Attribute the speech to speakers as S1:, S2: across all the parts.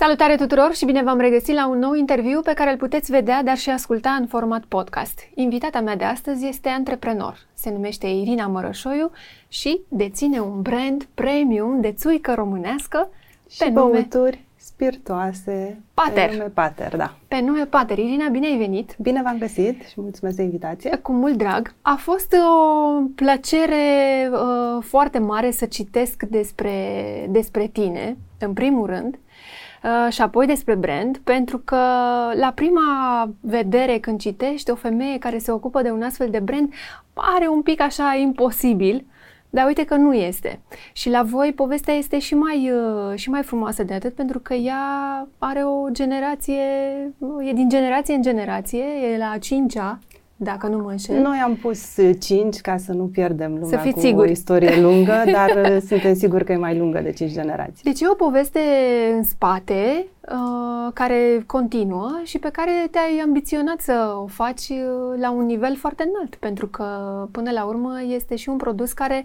S1: Salutare tuturor și bine v-am regăsit la un nou interviu pe care îl puteți vedea, dar și asculta în format podcast. Invitata mea de astăzi este antreprenor. Se numește Irina Mărășoiu și deține un brand premium de țuică românească
S2: și pe băuturi spiritoase.
S1: Pater.
S2: Pe nume Pater, da.
S1: Pe nume Pater. Irina, bine ai venit!
S2: Bine v-am găsit și mulțumesc de invitație.
S1: Cu mult drag. A fost o plăcere uh, foarte mare să citesc despre, despre tine, în primul rând, Uh, și apoi despre brand, pentru că la prima vedere când citești o femeie care se ocupă de un astfel de brand, pare un pic așa imposibil, dar uite că nu este. Și la voi povestea este și mai, uh, și mai frumoasă de atât, pentru că ea are o generație, e din generație în generație, e la a cincea dacă nu mă înșel.
S2: Noi am pus 5 ca să nu pierdem lumea
S1: să fiți
S2: cu
S1: siguri.
S2: o istorie lungă, dar uh, suntem siguri că e mai lungă de 5 generații.
S1: Deci e o poveste în spate uh, care continuă și pe care te-ai ambiționat să o faci uh, la un nivel foarte înalt, pentru că până la urmă este și un produs care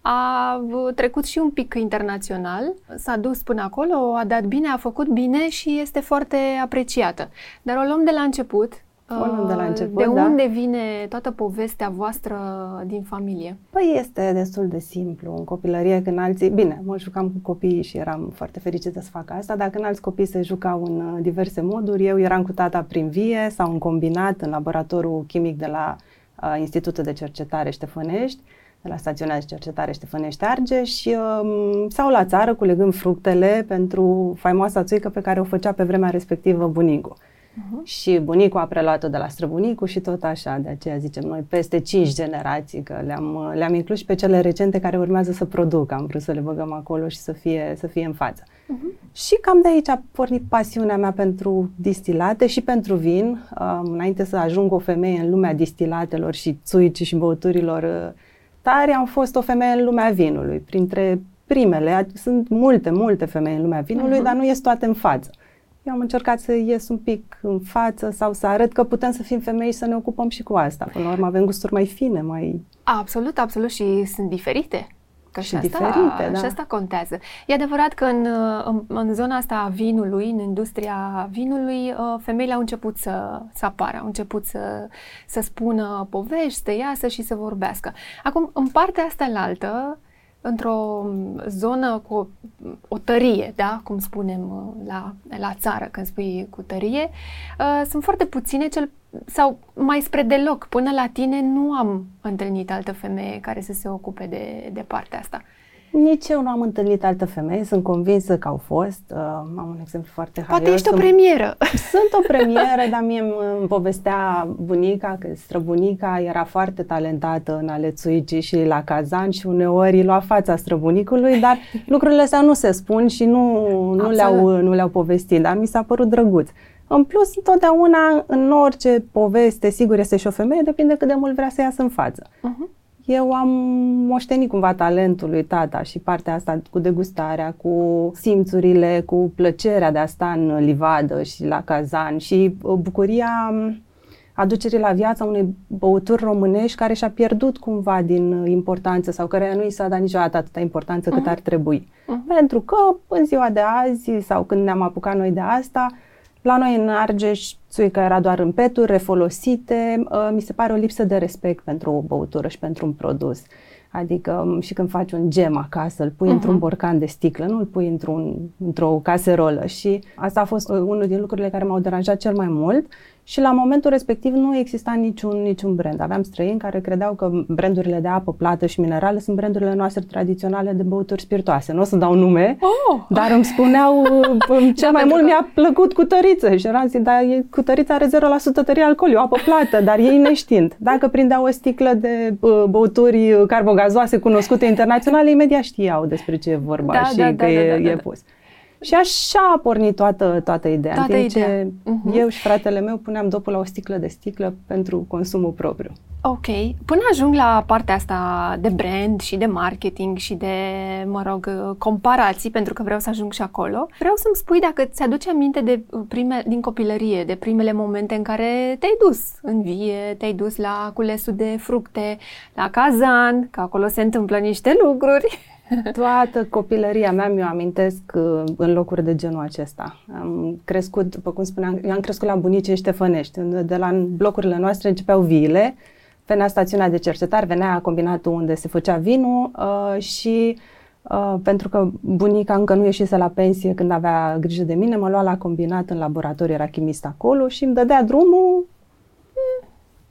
S1: a uh, trecut și un pic internațional, s-a dus până acolo, a dat bine, a făcut bine și este foarte apreciată. Dar o luăm de la început,
S2: o de la început,
S1: De
S2: da.
S1: unde vine toată povestea voastră din familie?
S2: Păi este destul de simplu. În copilărie, când alții... Bine, mă jucam cu copiii și eram foarte fericită să fac asta, dar când alți copii se jucau în uh, diverse moduri, eu eram cu tata prin vie sau în combinat în laboratorul chimic de la uh, Institutul de Cercetare Ștefănești, de la stațiunea de cercetare Ștefănești Argeș și um, sau la țară culegând fructele pentru faimoasa țuică pe care o făcea pe vremea respectivă bunicul. Uh-huh. Și bunicul a preluat-o de la străbunicul și tot așa, de aceea zicem noi peste cinci generații, că le-am, le-am inclus și pe cele recente care urmează să producă, am vrut să le băgăm acolo și să fie, să fie în față. Uh-huh. Și cam de aici a pornit pasiunea mea pentru distilate și pentru vin. Um, înainte să ajung o femeie în lumea distilatelor și țuici și băuturilor uh, tari, am fost o femeie în lumea vinului, printre primele. Sunt multe, multe femei în lumea vinului, uh-huh. dar nu ies toate în față. Eu am încercat să ies un pic în față sau să arăt că putem să fim femei și să ne ocupăm și cu asta. Până la urmă avem gusturi mai fine, mai...
S1: Absolut, absolut și sunt diferite. Că și,
S2: și
S1: asta,
S2: diferite, da.
S1: și asta contează. E adevărat că în, în, în zona asta a vinului, în industria vinului, uh, femeile au început să, să apară, au început să, să spună povești, să iasă și să vorbească. Acum, în partea asta la altă, într-o zonă cu o, o tărie, da? cum spunem uh, la, la țară când spui cu tărie, uh, sunt foarte puține, cel, sau mai spre deloc, până la tine nu am întâlnit altă femeie care să se ocupe de, de partea asta.
S2: Nici eu nu am întâlnit altă femeie, sunt convinsă că au fost. Uh, am un exemplu foarte haios.
S1: Poate ești o premieră.
S2: Sunt o premieră, dar mie îmi povestea bunica, că străbunica era foarte talentată în alețuicii și la cazan și uneori lua fața străbunicului, dar lucrurile astea nu se spun și nu, nu, le-au, nu le-au povestit, dar mi s-a părut drăguț. În plus, întotdeauna, în orice poveste, sigur este și o femeie, depinde cât de mult vrea să iasă în față. Uh-huh. Eu am moștenit cumva talentul lui tata și partea asta cu degustarea, cu simțurile, cu plăcerea de a sta în livadă și la cazan și bucuria aducerii la viața unei băuturi românești care și-a pierdut cumva din importanță sau care nu i s-a dat niciodată atâta importanță uh-huh. cât ar trebui. Uh-huh. Pentru că în ziua de azi sau când ne-am apucat noi de asta, la noi în Argeș, țuica era doar în peturi, refolosite. Mi se pare o lipsă de respect pentru o băutură și pentru un produs. Adică și când faci un gem acasă, îl pui uh-huh. într-un borcan de sticlă, nu îl pui într-un, într-o caserolă. Și asta a fost unul din lucrurile care m-au deranjat cel mai mult. Și la momentul respectiv nu exista niciun, niciun brand. Aveam străini care credeau că brandurile de apă plată și minerale sunt brandurile noastre tradiționale de băuturi spiritoase. Nu o să dau nume,
S1: oh!
S2: dar îmi spuneau cel mai mult că... mi-a plăcut cu tăriță. Și eram zic, dar cu tărița are 0% tărie alcool, e o apă plată, dar ei neștiind. Dacă prindeau o sticlă de băuturi carbogazoase cunoscute internaționale, imediat știau despre ce e vorba
S1: da,
S2: și
S1: da,
S2: că
S1: da,
S2: e,
S1: da, da,
S2: e pus. Și așa a pornit toată, toată ideea.
S1: Toată
S2: în timp
S1: ideea.
S2: ce uh-huh. eu și fratele meu puneam dopul la o sticlă de sticlă pentru consumul propriu.
S1: Ok. Până ajung la partea asta de brand și de marketing și de, mă rog, comparații, pentru că vreau să ajung și acolo, vreau să-mi spui dacă ți aduce aminte de prime, din copilărie, de primele momente în care te-ai dus în vie, te-ai dus la culesul de fructe, la cazan, că acolo se întâmplă niște lucruri.
S2: Toată copilăria mea mi-o amintesc uh, în locuri de genul acesta. Am crescut, după cum spuneam, eu am crescut la bunicii ștefănești. De la blocurile noastre începeau viile, venea stațiunea de cercetare, venea combinatul unde se făcea vinul uh, și uh, pentru că bunica încă nu ieșise la pensie când avea grijă de mine, mă lua la combinat în laboratoriu, era chimist acolo și îmi dădea drumul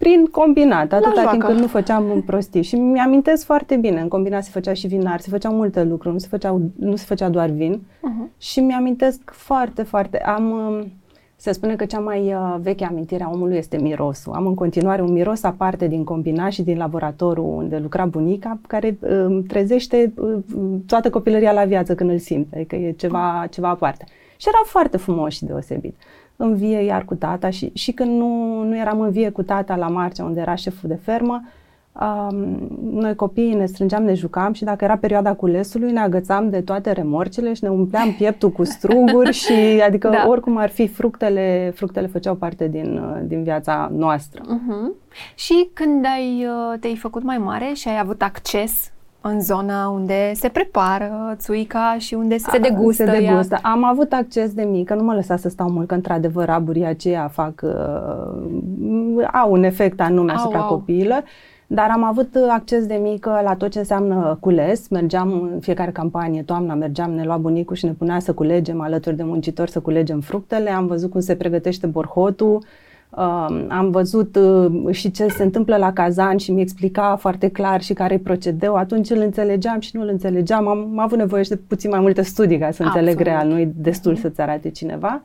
S2: prin combinat, atâta timp cât nu făceam prostii. Și mi-amintesc foarte bine, în combinat se făcea și vinar, se făceau multe lucruri, nu se, făceau, nu se făcea doar vin. Uh-huh. Și mi-amintesc foarte, foarte, am... Um, se spune că cea mai uh, veche amintire a omului este mirosul. Am în continuare un miros aparte din combinat și din laboratorul unde lucra bunica, care uh, trezește uh, toată copilăria la viață când îl simte, adică e ceva, ceva aparte. Și era foarte frumos și deosebit în vie iar cu tata și, și când nu, nu eram în vie cu tata la Marcea, unde era șeful de fermă, um, noi copiii ne strângeam, ne jucam și dacă era perioada culesului, ne agățam de toate remorcile și ne umpleam pieptul cu struguri și adică da. oricum ar fi, fructele, fructele făceau parte din, din viața noastră. Uh-huh.
S1: Și când ai, uh, te-ai făcut mai mare și ai avut acces în zona unde se prepară țuica și unde se degustă.
S2: Se degustă. Ea. Am avut acces de mică, nu mă lăsa să stau mult, că într-adevăr aburii aceia fac, uh, au un efect anume au, asupra au. copiilor. Dar am avut acces de mică la tot ce înseamnă cules. Mergeam în fiecare campanie, toamna mergeam, ne lua bunicul și ne punea să culegem alături de muncitori, să culegem fructele. Am văzut cum se pregătește borhotul, Uh, am văzut uh, și ce se întâmplă la cazan și mi explica foarte clar și care e procedeu. Atunci îl înțelegeam și nu îl înțelegeam. Am, am avut nevoie și de puțin mai multe studii ca să Absolut. înțeleg real, nu e destul uh-huh. să-ți arate cineva.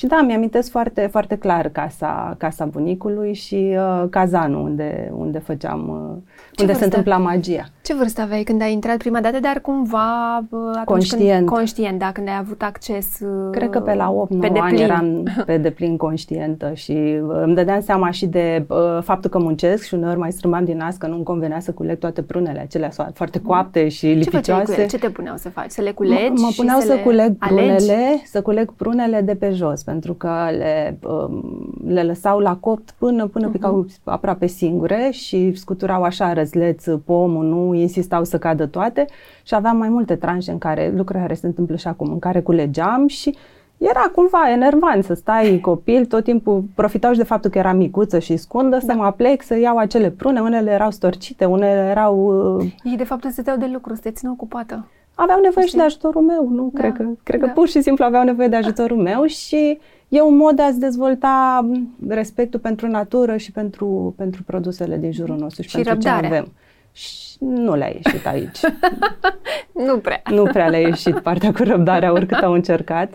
S2: Și da, mi-amintesc foarte, foarte clar casa, casa bunicului și uh, cazanul unde, unde făceam, uh, unde se întâmpla magia.
S1: Ce vârstă aveai când ai intrat prima dată, dar cumva uh,
S2: conștient. Când,
S1: conștient, da, când ai avut acces uh,
S2: Cred că pe la 8-9 ani eram pe deplin conștientă și uh, îmi dădeam seama și de uh, faptul că muncesc și uneori mai strâmbam din nas că nu-mi convenea să culeg toate prunele acelea foarte mm. coapte și lipicioase.
S1: Ce, Ce te puneau să faci? Să le culegi?
S2: M- mă puneau să, să culeg prunele, să culeg prunele de pe jos, pentru că le, um, le lăsau la copt până, până uh-huh. picau aproape singure și scuturau așa răzleț pomul, nu insistau să cadă toate și aveam mai multe tranșe în care, lucruri care se întâmplă și acum, în care culegeam și era cumva enervant să stai copil, tot timpul profitau și de faptul că era micuță și scundă, da. să mă plec, să iau acele prune, unele erau storcite, unele erau...
S1: Uh... Ei de fapt stăteau de lucru, să te țină ocupată.
S2: Aveau nevoie Știi? și de ajutorul meu, nu? Da. Cred, că, cred da. că pur și simplu aveau nevoie de ajutorul meu și e un mod de a-ți dezvolta respectul pentru natură și pentru, pentru produsele din jurul nostru și, și pentru răbdare. ce avem. Și nu le-a ieșit aici.
S1: nu prea.
S2: Nu prea le-a ieșit partea cu răbdarea, oricât au încercat.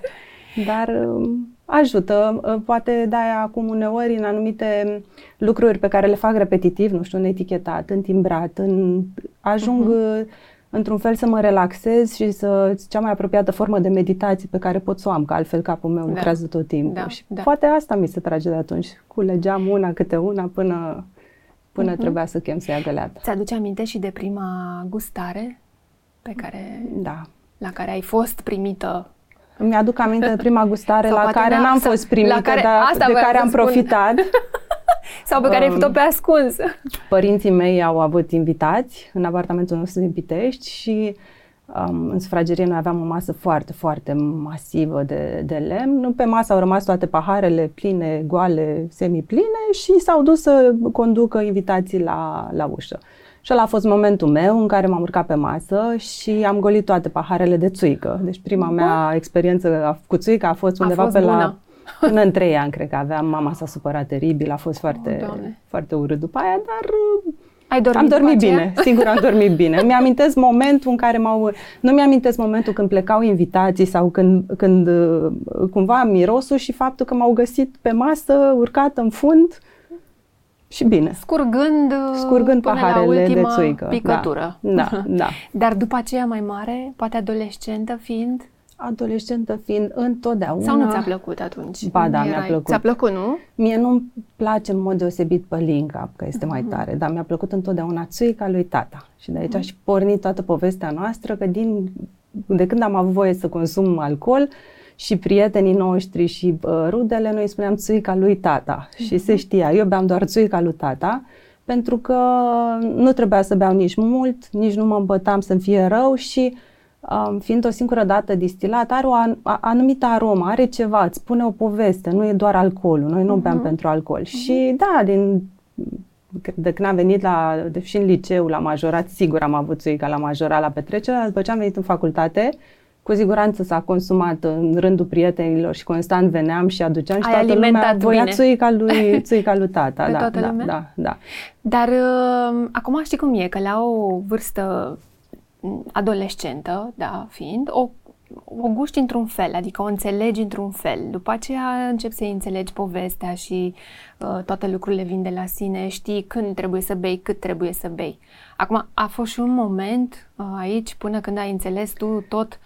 S2: Dar um, ajută. Uh, poate da acum uneori în anumite lucruri pe care le fac repetitiv, nu știu, în etichetat, în timbrat, în, ajung uh-huh. Într-un fel să mă relaxez și să cea mai apropiată formă de meditație pe care pot să o am, că altfel capul meu da. lucrează tot timpul. Da, și da. poate asta mi se trage de atunci. Culegeam una câte una până până uh-huh. trebuia să chem să ia găleată.
S1: Ți-aduce aminte și de prima gustare pe care,
S2: da.
S1: la care ai fost primită
S2: îmi aduc aminte de prima gustare la care n-am fost primită, care, dar asta de care am spun. profitat.
S1: Sau pe care um, ai făcut-o pe ascuns.
S2: Părinții mei au avut invitați în apartamentul nostru din Pitești și um, în sufragerie noi aveam o masă foarte, foarte masivă de, de lemn. Pe masă au rămas toate paharele pline, goale, semipline și s-au dus să conducă invitații la, la ușă. Și ăla a fost momentul meu în care m-am urcat pe masă și am golit toate paharele de țuică. Deci prima mea experiență cu țuică a fost undeva a fost pe bună. la... Până în trei ani, cred că aveam. Mama s-a supărat teribil, a fost foarte, oh, foarte urât după aia, dar
S1: ai dormit
S2: am dormit bine, sigur am dormit bine. Mi-amintesc momentul în care m-au... Nu mi-amintesc momentul când plecau invitații sau când, când cumva mirosul și faptul că m-au găsit pe masă, urcat în fund, și bine.
S1: Scurgând,
S2: Scurgând
S1: până
S2: paharele
S1: la ultima
S2: de țuică.
S1: picătură.
S2: Da, da, da.
S1: Dar după aceea mai mare, poate adolescentă fiind?
S2: Adolescentă fiind întotdeauna.
S1: Sau nu ți-a plăcut atunci?
S2: Ba da, mi-a plăcut.
S1: Ți-a plăcut, nu?
S2: Mie nu-mi place în mod deosebit pălinca, că este uh-huh. mai mhm. tare, dar mi-a plăcut întotdeauna țuica lui tata. Și de aici uh-huh. și pornit toată povestea noastră, că din, de când am avut voie să consum alcool, uh, și prietenii noștri și uh, rudele, noi spuneam țuica lui tata. Și se știa. Eu beam doar țuica lui tata pentru că nu trebuia să beau nici mult, nici nu mă îmbătam să-mi fie rău și um, fiind o singură dată distilat, are o an, anumită aromă, are ceva, îți spune o poveste, nu e doar alcoolul, noi nu uh-huh. beam pentru alcool. Uh-huh. Și da, din de când am venit la, de, și în liceu, la majorat, sigur am avut țuica la majorat, la petrecere, după ce am venit în facultate, cu siguranță s-a consumat în rândul prietenilor și constant veneam și aduceam și
S1: Ai
S2: toată lumea voia
S1: bine.
S2: țuica lui, țuica lui tata.
S1: Pe
S2: da,
S1: toată
S2: da,
S1: lumea?
S2: da, da.
S1: Dar uh, acum știi cum e, că la o vârstă adolescentă, da, fiind, o, o guști într-un fel, adică o înțelegi într-un fel. După aceea începi să înțelegi povestea și uh, toate lucrurile vin de la sine, știi când trebuie să bei, cât trebuie să bei. Acum, a fost și un moment uh, aici, până când ai înțeles tu tot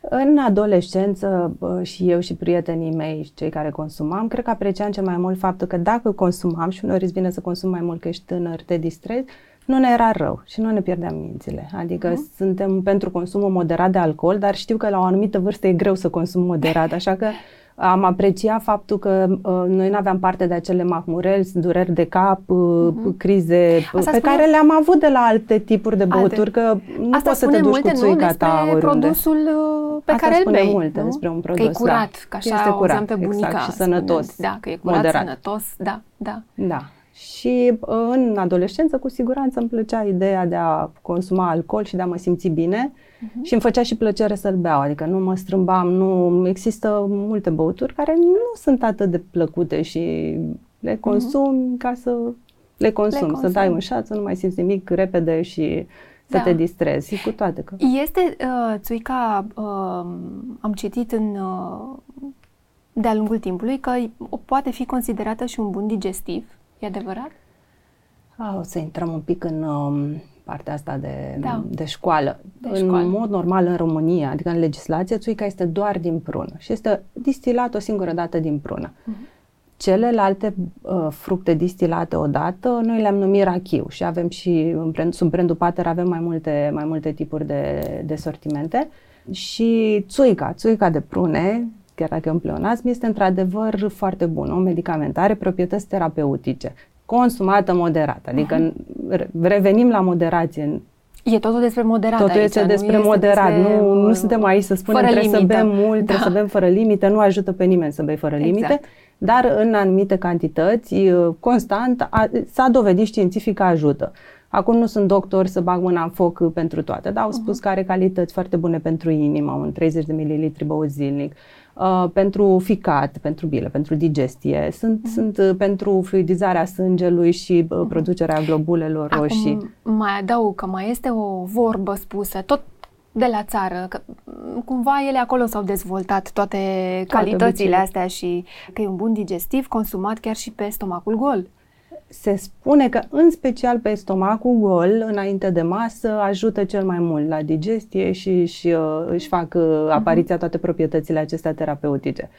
S2: În adolescență și eu și prietenii mei și cei care consumam, cred că apreciam cel mai mult faptul că dacă consumam și uneori îți vine să consumi mai mult că ești tânăr, te distrezi, nu ne era rău și nu ne pierdeam mințile. Adică uh-huh. suntem pentru consumul moderat de alcool, dar știu că la o anumită vârstă e greu să consum moderat, așa că am apreciat faptul că uh, noi nu aveam parte de acele mahmureli, dureri de cap, uh-huh. crize Asta pe spune... care le-am avut de la alte tipuri de băuturi, că nu
S1: Asta
S2: poți să te duci cu țuica ta oriunde.
S1: produsul pe
S2: Asta
S1: care îl bei.
S2: multe nu? despre un produs.
S1: Că e curat,
S2: da.
S1: că așa
S2: este curat,
S1: pe bunica.
S2: Exact, și sănătos.
S1: Spunând. Da, că e curat,
S2: moderat.
S1: sănătos, da, da.
S2: Da. Și uh, în adolescență, cu siguranță, îmi plăcea ideea de a consuma alcool și de a mă simți bine uh-huh. și îmi făcea și plăcere să-l beau, adică nu mă strâmbam, nu există multe băuturi care nu sunt atât de plăcute și le consum uh-huh. ca să le consum, le consum. să dai un șat, să nu mai simți nimic repede și să da. te distrezi și cu toate că...
S1: Este, uh, Țuica, uh, am citit în, uh, de-a lungul timpului că poate fi considerată și un bun digestiv E adevărat?
S2: A, o să intrăm un pic în um, partea asta de,
S1: da.
S2: de școală.
S1: De
S2: în
S1: școală.
S2: mod normal în România, adică în legislație, țuica este doar din prună și este distilat o singură dată din prună. Uh-huh. Celelalte uh, fructe distilate odată, noi le-am numit rachiu și avem și în brand, sub brandul Pater avem mai multe, mai multe tipuri de, de sortimente. Și țuica, țuica de prune, chiar dacă e un pleonasm, este într-adevăr foarte bun. O medicament are proprietăți terapeutice, consumată moderat, adică uh-huh. revenim la moderație.
S1: E totul despre moderat
S2: Totul
S1: aici,
S2: este despre
S1: nu
S2: moderat.
S1: Este despre...
S2: Nu, nu suntem aici să spunem
S1: fără
S2: trebuie
S1: limită.
S2: să bem mult,
S1: da.
S2: trebuie să bem fără limite. Nu ajută pe nimeni să bei fără
S1: exact.
S2: limite. Dar în anumite cantități, constant, a, s-a dovedit științific că ajută. Acum nu sunt doctor să bag mâna în foc pentru toate, dar au spus uh-huh. că are calități foarte bune pentru inimă, un 30 de mililitri băut zilnic, uh, pentru ficat, pentru bile, pentru digestie, sunt, uh-huh. sunt uh, pentru fluidizarea sângelui și uh, producerea globulelor
S1: Acum,
S2: roșii.
S1: mai adaug că mai este o vorbă spusă, tot de la țară, că cumva ele acolo s-au dezvoltat toate, toate calitățile obicei. astea și că e un bun digestiv consumat chiar și pe stomacul gol
S2: se spune că în special pe stomacul gol, înainte de masă, ajută cel mai mult la digestie și, și uh, își fac uh, apariția toate proprietățile acestea terapeutice.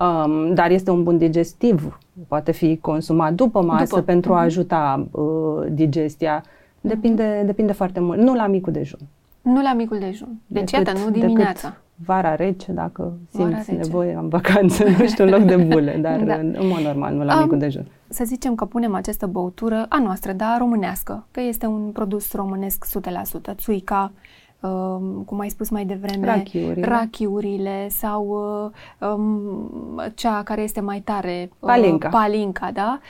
S2: Um, dar este un bun digestiv, poate fi consumat după masă după. pentru a ajuta uh, digestia. Depinde, depinde foarte mult. Nu la micul dejun.
S1: Nu la micul dejun. Deci, decât, iată, nu dimineața.
S2: Vara rece, dacă simți rece. nevoie, am vacanță, nu știu, un loc de bule, dar da. în mod normal, nu la um, micul dejun.
S1: Să zicem că punem această băutură a noastră, dar românească, că este un produs românesc 100%, țuica, uh, cum ai spus mai devreme,
S2: rachiurile,
S1: rachiurile sau uh, um, cea care este mai tare,
S2: palinca,
S1: uh, palinca da?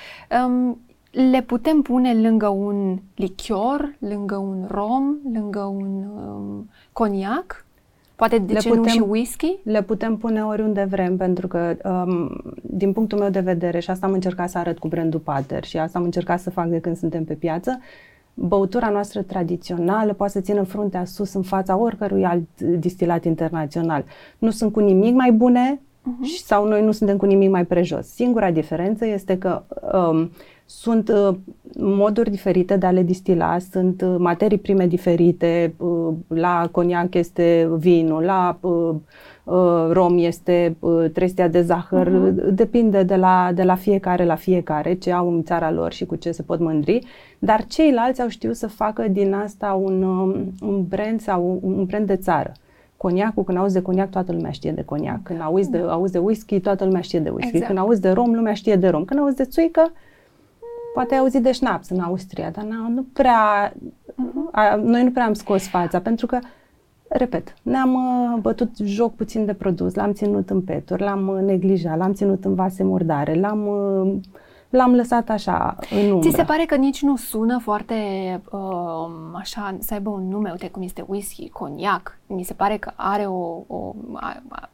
S1: Um, le putem pune lângă un lichior, lângă un rom, lângă un um, coniac? Poate de le ce putem, nu și whisky?
S2: Le putem pune oriunde vrem, pentru că, um, din punctul meu de vedere, și asta am încercat să arăt cu brandul Pater și asta am încercat să fac de când suntem pe piață, băutura noastră tradițională poate să țină fruntea sus în fața oricărui alt distilat internațional. Nu sunt cu nimic mai bune uh-huh. sau noi nu suntem cu nimic mai prejos. Singura diferență este că um, sunt uh, moduri diferite de a le distila, sunt uh, materii prime diferite, uh, la coniac este vinul, la uh, uh, rom este uh, trestia de zahăr, uh-huh. depinde de la, de la fiecare la fiecare ce au în țara lor și cu ce se pot mândri, dar ceilalți au știut să facă din asta un, um, un brand sau un brand de țară. Coniacul, când auzi de coniac, toată lumea știe de coniac. Când auzi de, auzi de whisky, toată lumea știe de whisky. Exact. Când auzi de rom, lumea știe de rom. Când auzi de țuică, Poate ai auzit de șnaps în Austria, dar nu, nu prea, uh-huh. a, noi nu prea am scos fața, pentru că, repet, ne-am uh, bătut joc puțin de produs, l-am ținut în peturi, l-am uh, neglijat, l-am ținut în vase murdare, l-am... Uh, l-am lăsat așa în umbră.
S1: Ți se pare că nici nu sună foarte uh, așa, să aibă un nume, uite cum este whisky, coniac. Mi se pare că are o, o a, a,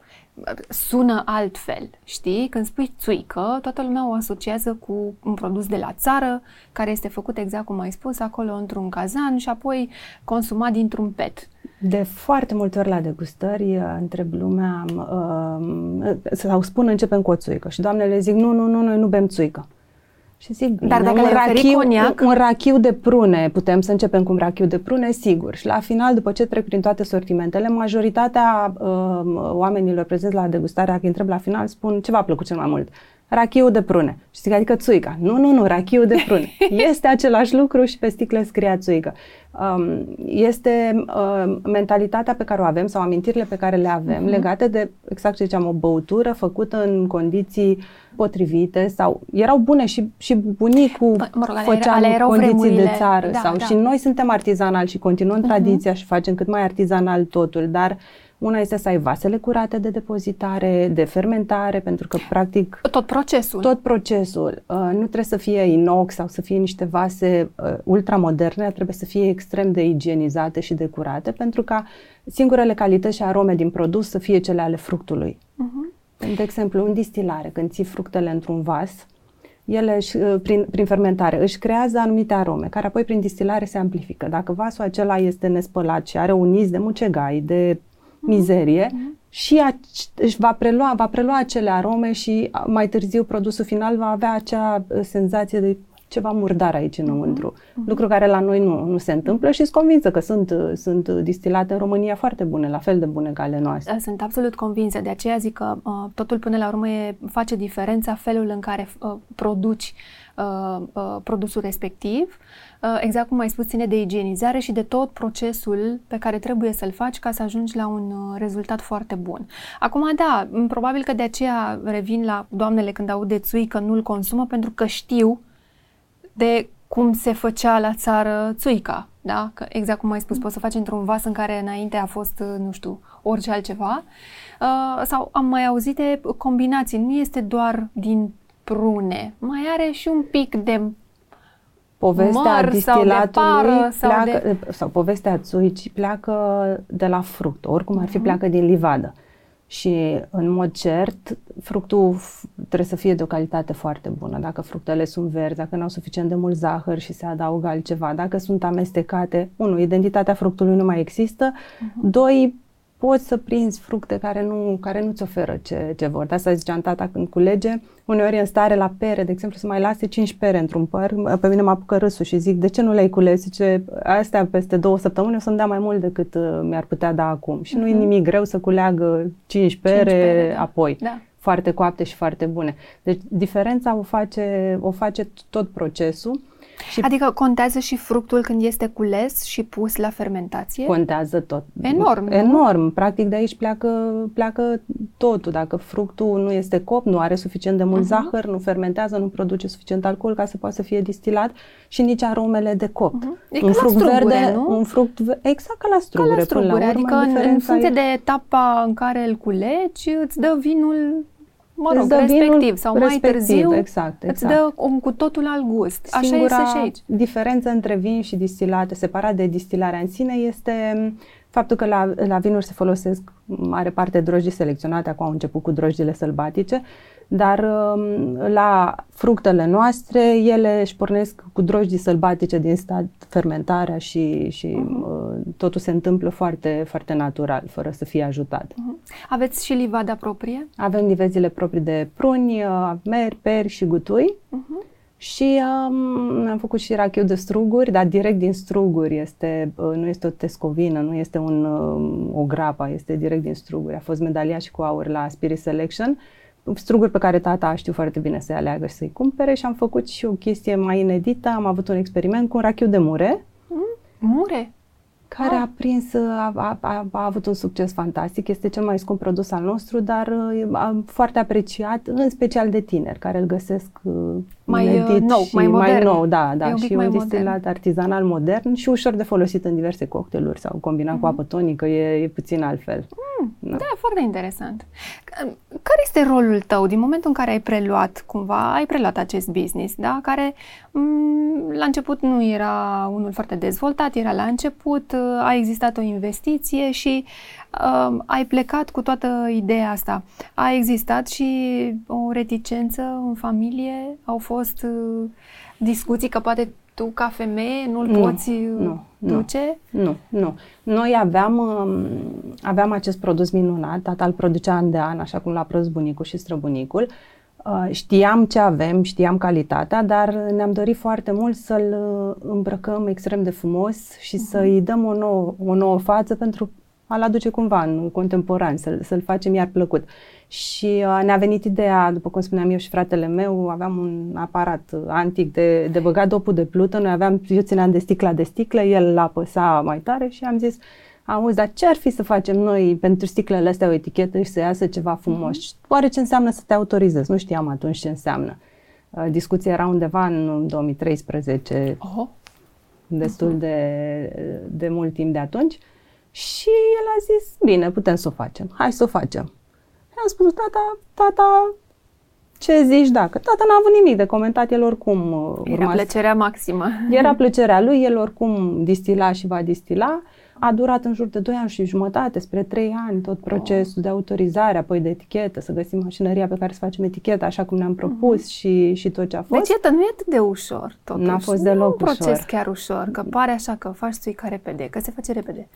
S1: sună altfel, știi? Când spui țuică, toată lumea o asociază cu un produs de la țară, care este făcut exact cum ai spus, acolo într-un cazan și apoi consumat dintr-un pet.
S2: De foarte multe ori la degustări uh, întreb lumea uh, sau spun începem cu o țuică și doamnele zic nu, nu, nu, noi nu bem țuică. Și zic,
S1: Dar dacă un rachiu, coniac...
S2: un rachiu de prune, putem să începem cu un rachiu de prune, sigur. Și la final, după ce trec prin toate sortimentele, majoritatea uh, oamenilor prezenți la degustare, dacă întreb la final, spun ce v-a plăcut cel mai mult. Rachiu de prune. Și zic, adică țuica. Nu, nu, nu, rachiu de prune. Este același lucru și pe sticle scria țuică. Um, este uh, mentalitatea pe care o avem sau amintirile pe care le avem uh-huh. legate de, exact ce ziceam, o băutură făcută în condiții potrivite sau erau bune și, și bunicul mă rog, făcea ale în condiții vremurile. de țară da, sau da. și noi suntem artizanali și continuăm uh-huh. tradiția și facem cât mai artizanal totul, dar uh, una este să ai vasele curate de depozitare, de fermentare, pentru că practic...
S1: Tot procesul.
S2: Tot procesul. Uh, nu trebuie să fie inox sau să fie niște vase uh, ultramoderne, trebuie să fie extrem de igienizate și de curate, pentru ca singurele calități și arome din produs să fie cele ale fructului. Uh-huh. De exemplu, în distilare, când ții fructele într-un vas, ele își, uh, prin, prin fermentare își creează anumite arome, care apoi prin distilare se amplifică. Dacă vasul acela este nespălat și are un iz de mucegai, de mizerie mm-hmm. și a, își va prelua, va prelua acele arome și mai târziu produsul final va avea acea uh, senzație de ceva murdar aici înăuntru. Mm-hmm. Lucru care la noi nu, nu se întâmplă și sunt convinsă că sunt, uh, sunt distilate în România foarte bune, la fel de bune ca ale noastre.
S1: Sunt absolut convinsă, de aceea zic că uh, totul până la urmă e, face diferența felul în care uh, produci uh, uh, produsul respectiv Uh, exact cum ai spus, ține de igienizare și de tot procesul pe care trebuie să-l faci ca să ajungi la un uh, rezultat foarte bun. Acum, da, probabil că de aceea revin la doamnele când aud de țui că nu-l consumă pentru că știu de cum se făcea la țară țuica, da? Că exact cum ai spus, poți să faci într-un vas în care înainte a fost, uh, nu știu, orice altceva. Uh, sau am mai auzit de combinații, nu este doar din prune, mai are și un pic de
S2: povestea
S1: măr
S2: distilatului
S1: sau de pară,
S2: sau, pleacă, de... sau povestea țuicii pleacă de la fruct, oricum ar fi uh-huh. pleacă din livadă. Și în mod cert, fructul trebuie să fie de o calitate foarte bună. Dacă fructele sunt verzi, dacă nu au suficient de mult zahăr și se adaugă altceva, dacă sunt amestecate, unu, identitatea fructului nu mai există, uh-huh. doi, poți să prinzi fructe care, nu, care nu-ți oferă ce, ce vor. De asta ziceam tata când culege, uneori în stare la pere, de exemplu, să mai lase 5 pere într-un păr, pe mine mă apucă râsul și zic, de ce nu le-ai cules? Zice, astea peste două săptămâni o să-mi dea mai mult decât uh, mi-ar putea da acum. Și uh-huh. nu e mhm. nimic greu să culeagă 5 pere, 5 pere da. apoi. Da. Foarte coapte și foarte bune. Deci diferența o face, o face tot procesul
S1: și adică contează și fructul când este cules și pus la fermentație?
S2: Contează tot.
S1: Enorm.
S2: Enorm. Nu? Practic de aici pleacă, pleacă totul. Dacă fructul nu este cop, nu are suficient de mult uh-huh. zahăr, nu fermentează, nu produce suficient alcool ca să poată să fie distilat și nici aromele de cop. Uh-huh.
S1: E un fruct strugure, verde,
S2: nu? un fruct exact ca la strugure. Ca la strugure,
S1: la urmă, adică în, în funcție e... de etapa în care îl culegi, îți dă vinul mă rog, respectiv sau mai târziu
S2: exact, exact.
S1: îți dă un cu totul alt gust. Singura Așa este și aici.
S2: diferență între vin și distilate, separat de distilarea în sine, este faptul că la, la vinuri se folosesc mare parte drojdii selecționate, acum au început cu drojdile sălbatice, dar um, la fructele noastre, ele își pornesc cu drojdii sălbatice din stat fermentarea și, și uh-huh. totul se întâmplă foarte, foarte natural, fără să fie ajutat. Uh-huh.
S1: Aveți și livada proprie?
S2: Avem livezile proprii de pruni, uh, meri, peri și gutui. Uh-huh. Și um, am făcut și rachiu de struguri, dar direct din struguri. Este, uh, nu este o tescovină, nu este un, uh, o grapa, este direct din struguri. A fost medalia și cu aur la Spirit Selection struguri pe care tata știu foarte bine să-i aleagă și să-i cumpere și am făcut și o chestie mai inedită. Am avut un experiment cu un rachiu de mure.
S1: Mm, mure?
S2: care ah. a prins, a, a, a, a avut un succes fantastic, este cel mai scump produs al nostru, dar a, foarte apreciat, în special de tineri, care îl găsesc
S1: mai uh, nou,
S2: și mai,
S1: modern.
S2: mai nou, da, da,
S1: un
S2: și un distilat
S1: modern.
S2: artizanal modern și ușor de folosit în diverse cocktailuri sau combinat mm-hmm. cu apă tonică, e, e puțin altfel.
S1: Mm, da. da, foarte interesant. Care este rolul tău din momentul în care ai preluat cumva, ai preluat acest business, da, care m- mm, la început nu era unul foarte dezvoltat, era la început, a existat o investiție și uh, ai plecat cu toată ideea asta. A existat și o reticență în familie? Au fost uh, discuții că poate tu ca femeie nu-l nu, poți
S2: nu,
S1: duce?
S2: Nu, nu. Noi aveam, um, aveam acest produs minunat, tata îl producea an de an, așa cum l-a produs bunicul și străbunicul. Uh, știam ce avem, știam calitatea, dar ne-am dorit foarte mult să-l uh, îmbrăcăm extrem de frumos și uh-huh. să-i dăm o nouă, o nouă față pentru a-l aduce cumva în contemporan, să-l, să-l facem iar plăcut. Și uh, ne-a venit ideea, după cum spuneam eu și fratele meu, aveam un aparat antic de, de băgat dopul de plută, noi aveam, eu țineam de sticla de sticlă, el l-a păsa mai tare și am zis, auzi, dar ce ar fi să facem noi pentru sticlele astea o etichetă și să iasă ceva frumos? Mm-hmm. Oare ce înseamnă să te autorizezi? Nu știam atunci ce înseamnă. Uh, discuția era undeva în 2013, oh. destul uh-huh. de, de mult timp de atunci. Și el a zis, bine, putem să o facem, hai să o facem. Și am spus, tata, tata, ce zici dacă? Tata n-a avut nimic de comentat, el oricum uh,
S1: Era urma plăcerea maximă.
S2: Era plăcerea lui, el oricum distila și va distila. A durat în jur de 2 ani și jumătate, spre 3 ani, tot procesul oh. de autorizare, apoi de etichetă, să găsim mașinăria pe care să facem eticheta așa cum ne-am propus uh-huh. și, și tot ce a fost.
S1: Deci, iată, nu e atât de ușor, totuși.
S2: N-a fost deloc
S1: ușor. un proces chiar ușor, că pare așa că faci suica repede, că se face repede.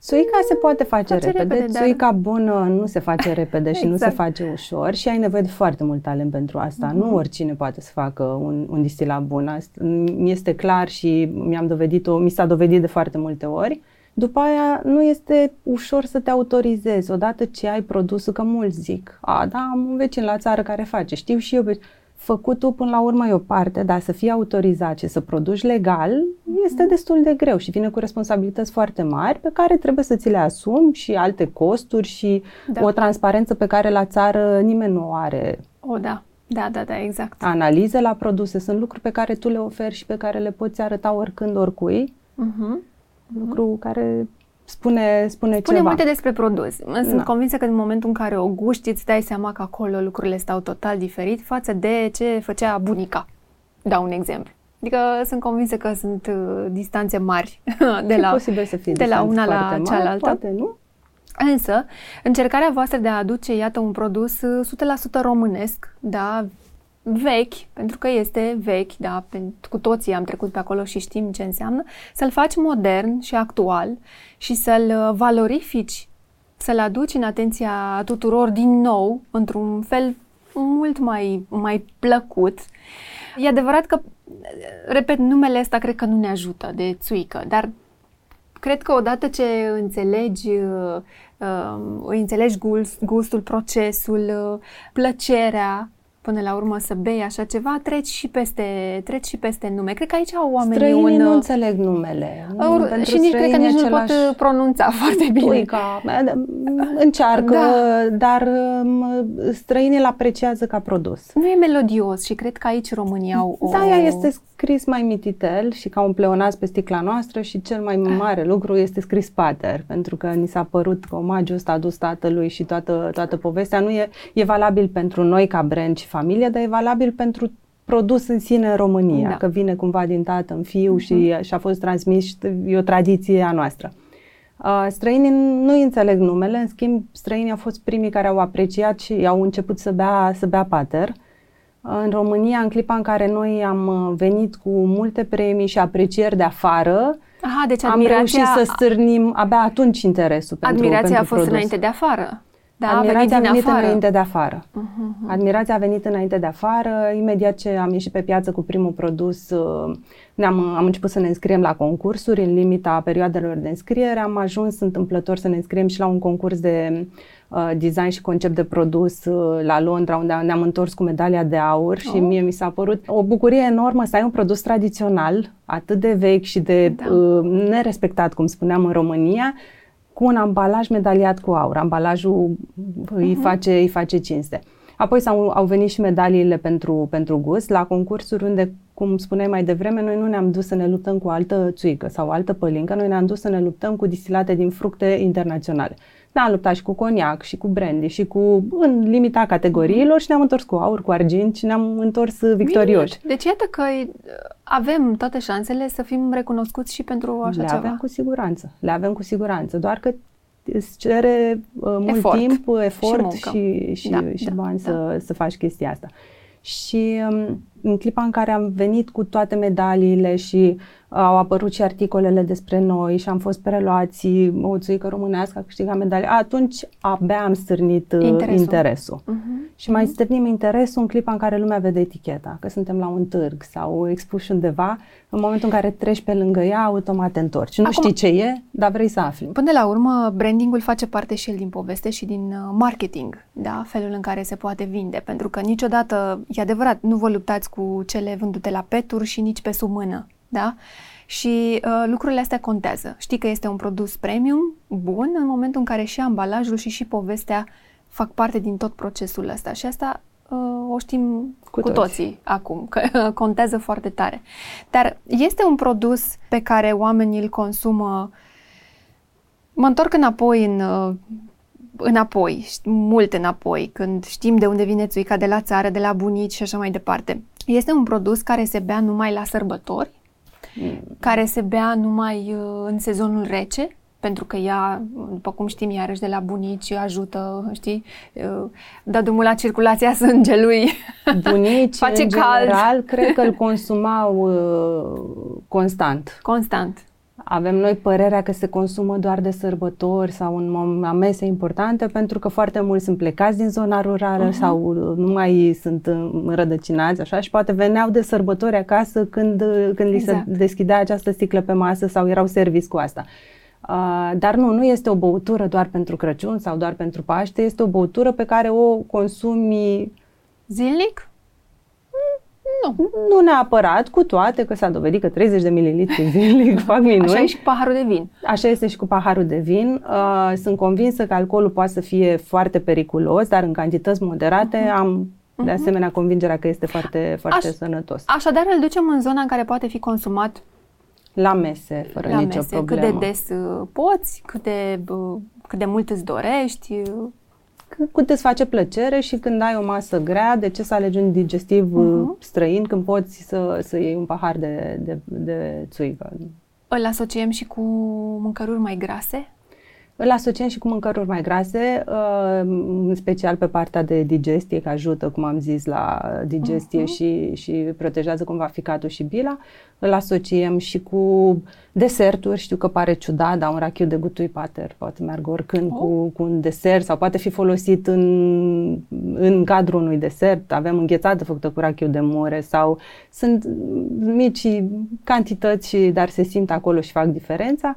S2: Suica se poate face, face repede, repede dar... suica bună nu se face repede și exact. nu se exact. face ușor și ai nevoie de foarte mult talent pentru asta. Mm-hmm. Nu oricine poate să facă un, un distilat bun. Asta mi este clar și mi-am dovedit-o, mi s-a dovedit de foarte multe ori. După aia nu este ușor să te autorizezi odată ce ai produsul, că mulți zic, a, da, am un vecin la țară care face, știu și eu, făcutul până la urmă e o parte, dar să fii autorizat și să produci legal este mhm. destul de greu și vine cu responsabilități foarte mari pe care trebuie să ți le asumi și alte costuri și da. o transparență pe care la țară nimeni nu o are.
S1: O, da. Da, da, da, exact.
S2: Analize la produse sunt lucruri pe care tu le oferi și pe care le poți arăta oricând, oricui. Uh-huh. Lucru uh-huh. care spune, spune, spune
S1: ceva. multe despre produs. Sunt da. convinsă că în momentul în care o guști, îți dai seama că acolo lucrurile stau total diferit față de ce făcea bunica. Dau un exemplu. Adică sunt convinsă că sunt uh, distanțe mari de la,
S2: posibil să fie
S1: de la una la
S2: mari,
S1: cealaltă.
S2: Poate, nu?
S1: Însă, încercarea voastră de a aduce, iată, un produs 100% uh, românesc, da, vechi, pentru că este vechi, da, cu toții am trecut pe acolo și știm ce înseamnă, să-l faci modern și actual și să-l uh, valorifici, să-l aduci în atenția tuturor din nou, într-un fel mult mai, mai plăcut. E adevărat că, repet, numele ăsta cred că nu ne ajută de țuică, dar cred că odată ce înțelegi, uh, uh, înțelegi gust, gustul, procesul, uh, plăcerea, până la urmă să bei așa ceva, treci și peste, treci și peste nume. Cred că aici au oamenii
S2: Străinii
S1: un...
S2: nu înțeleg numele.
S1: Or, și nici cred că nici același... nu pot uh, pronunța foarte bine.
S2: Uica, încearcă, da. dar um, străinii îl apreciază ca produs.
S1: Nu e melodios și cred că aici România au o...
S2: Da, ea este scris mai mititel și ca un pleonaz pe sticla noastră și cel mai mare lucru este scris pater, pentru că ni s-a părut că omagiul ăsta adus tatălui și toată, toată povestea nu e, e valabil pentru noi ca brand și familie, dar e valabil pentru produs în sine în România, da. că vine cumva din tată în fiu uh-huh. și, și a fost transmis și e o tradiție a noastră. Uh, străinii nu înțeleg numele, în schimb străinii au fost primii care au apreciat și au început să bea, să bea pater. Uh, în România, în clipa în care noi am uh, venit cu multe premii și aprecieri de afară,
S1: Aha, deci
S2: am reușit să stârnim abia atunci interesul pentru
S1: Admirația
S2: pentru
S1: a fost
S2: produs.
S1: înainte de afară.
S2: Da, Admirația a venit afară. înainte de afară. Uh-huh. Admirația a venit înainte de afară. Imediat ce am ieșit pe piață cu primul produs, uh, ne-am, am început să ne înscriem la concursuri în limita perioadelor de înscriere. Am ajuns întâmplător să ne înscriem și la un concurs de uh, design și concept de produs uh, la Londra, unde ne-am întors cu medalia de aur oh. și mie mi s-a părut o bucurie enormă să ai un produs tradițional, atât de vechi și de da. uh, nerespectat, cum spuneam în România, cu un ambalaj medaliat cu aur. Ambalajul uh-huh. îi, mhm. face, îi face cinste. Apoi s-au, au venit și medaliile pentru, pentru gust la concursuri unde, cum spuneai mai devreme, noi nu ne-am dus să ne luptăm cu altă țuică sau altă pălincă, noi ne-am dus să ne luptăm cu distilate din fructe internaționale. Ne-am luptat și cu coniac, și cu brandy, și cu în limita categoriilor și ne-am întors cu aur, cu argint și ne-am întors victorioși.
S1: Deci iată că avem toate șansele să fim recunoscuți și pentru așa
S2: Le
S1: ceva.
S2: avem cu siguranță. Le avem cu siguranță. Doar că îți cere uh, mult efort. timp, efort și, și, și, da, și da, bani da. Să, să faci chestia asta. Și um, în clipa în care am venit cu toate medaliile și au apărut și articolele despre noi și am fost preluați, o țuică românească a câștigat medalie, atunci abia am stârnit uh, interesul. interesul. Uh-huh. Și mai uh-huh. stârnim interesul în clipa în care lumea vede eticheta, că suntem la un târg sau expuși undeva, în momentul în care treci pe lângă ea, automat te întorci. Nu Acum, știi ce e, dar vrei să afli.
S1: Până la urmă, brandingul face parte și el din poveste și din uh, marketing, da? felul în care se poate vinde, pentru că niciodată, e adevărat, nu vă luptați cu cele vândute la peturi și nici pe sub mână da? Și uh, lucrurile astea contează. Știi că este un produs premium, bun, în momentul în care și ambalajul și și povestea fac parte din tot procesul ăsta. Și asta uh, o știm cu, cu toți. toții acum, că contează foarte tare. Dar este un produs pe care oamenii îl consumă Mă întorc înapoi în uh, înapoi, mult înapoi, când știm de unde vine țuica de la țară, de la bunici și așa mai departe. Este un produs care se bea numai la sărbători care se bea numai uh, în sezonul rece, pentru că ea, după cum știm, iarăși de la bunici ajută, știi, uh, dă drumul la circulația sângelui.
S2: Bunici, face în cald. general, cred că îl consumau uh, constant.
S1: Constant
S2: avem noi părerea că se consumă doar de sărbători sau în mese importante pentru că foarte mulți sunt plecați din zona rurală uh-huh. sau nu mai sunt înrădăcinați așa și poate veneau de sărbători acasă când, când exact. li se exact. deschidea această sticlă pe masă sau erau servis cu asta. Uh, dar nu, nu este o băutură doar pentru Crăciun sau doar pentru Paște, este o băutură pe care o consumi
S1: zilnic?
S2: Nu. Nu neapărat, cu toate că s-a dovedit că 30 de mililitri zilnic fac minuni.
S1: Așa e și cu paharul de vin.
S2: Așa este și cu paharul de vin. Uh, sunt convinsă că alcoolul poate să fie foarte periculos, dar în cantități moderate uh-huh. am de mhm. asemenea convingerea că este foarte, foarte Aș, sănătos.
S1: Așadar îl ducem în zona în care poate fi consumat
S2: la mese, fără la nicio
S1: mese.
S2: problemă.
S1: Cât de des uh, poți, cât de, uh, cât de mult îți dorești,
S2: cât îți face plăcere și când ai o masă grea, de ce să alegi un digestiv uh-huh. străin când poți să, să iei un pahar de, de, de țuică?
S1: Îl asociem și cu mâncăruri mai grase?
S2: Îl asociem și cu mâncăruri mai grase, uh, în special pe partea de digestie, că ajută, cum am zis, la digestie uh-huh. și, și protejează cumva ficatul și bila. Îl asociem și cu deserturi, știu că pare ciudat, dar un rachiu de gutui pater poate meargă oricând oh. cu, cu un desert sau poate fi folosit în, în cadrul unui desert. Avem înghețată făcută cu rachiu de mure sau sunt mici cantități, dar se simt acolo și fac diferența.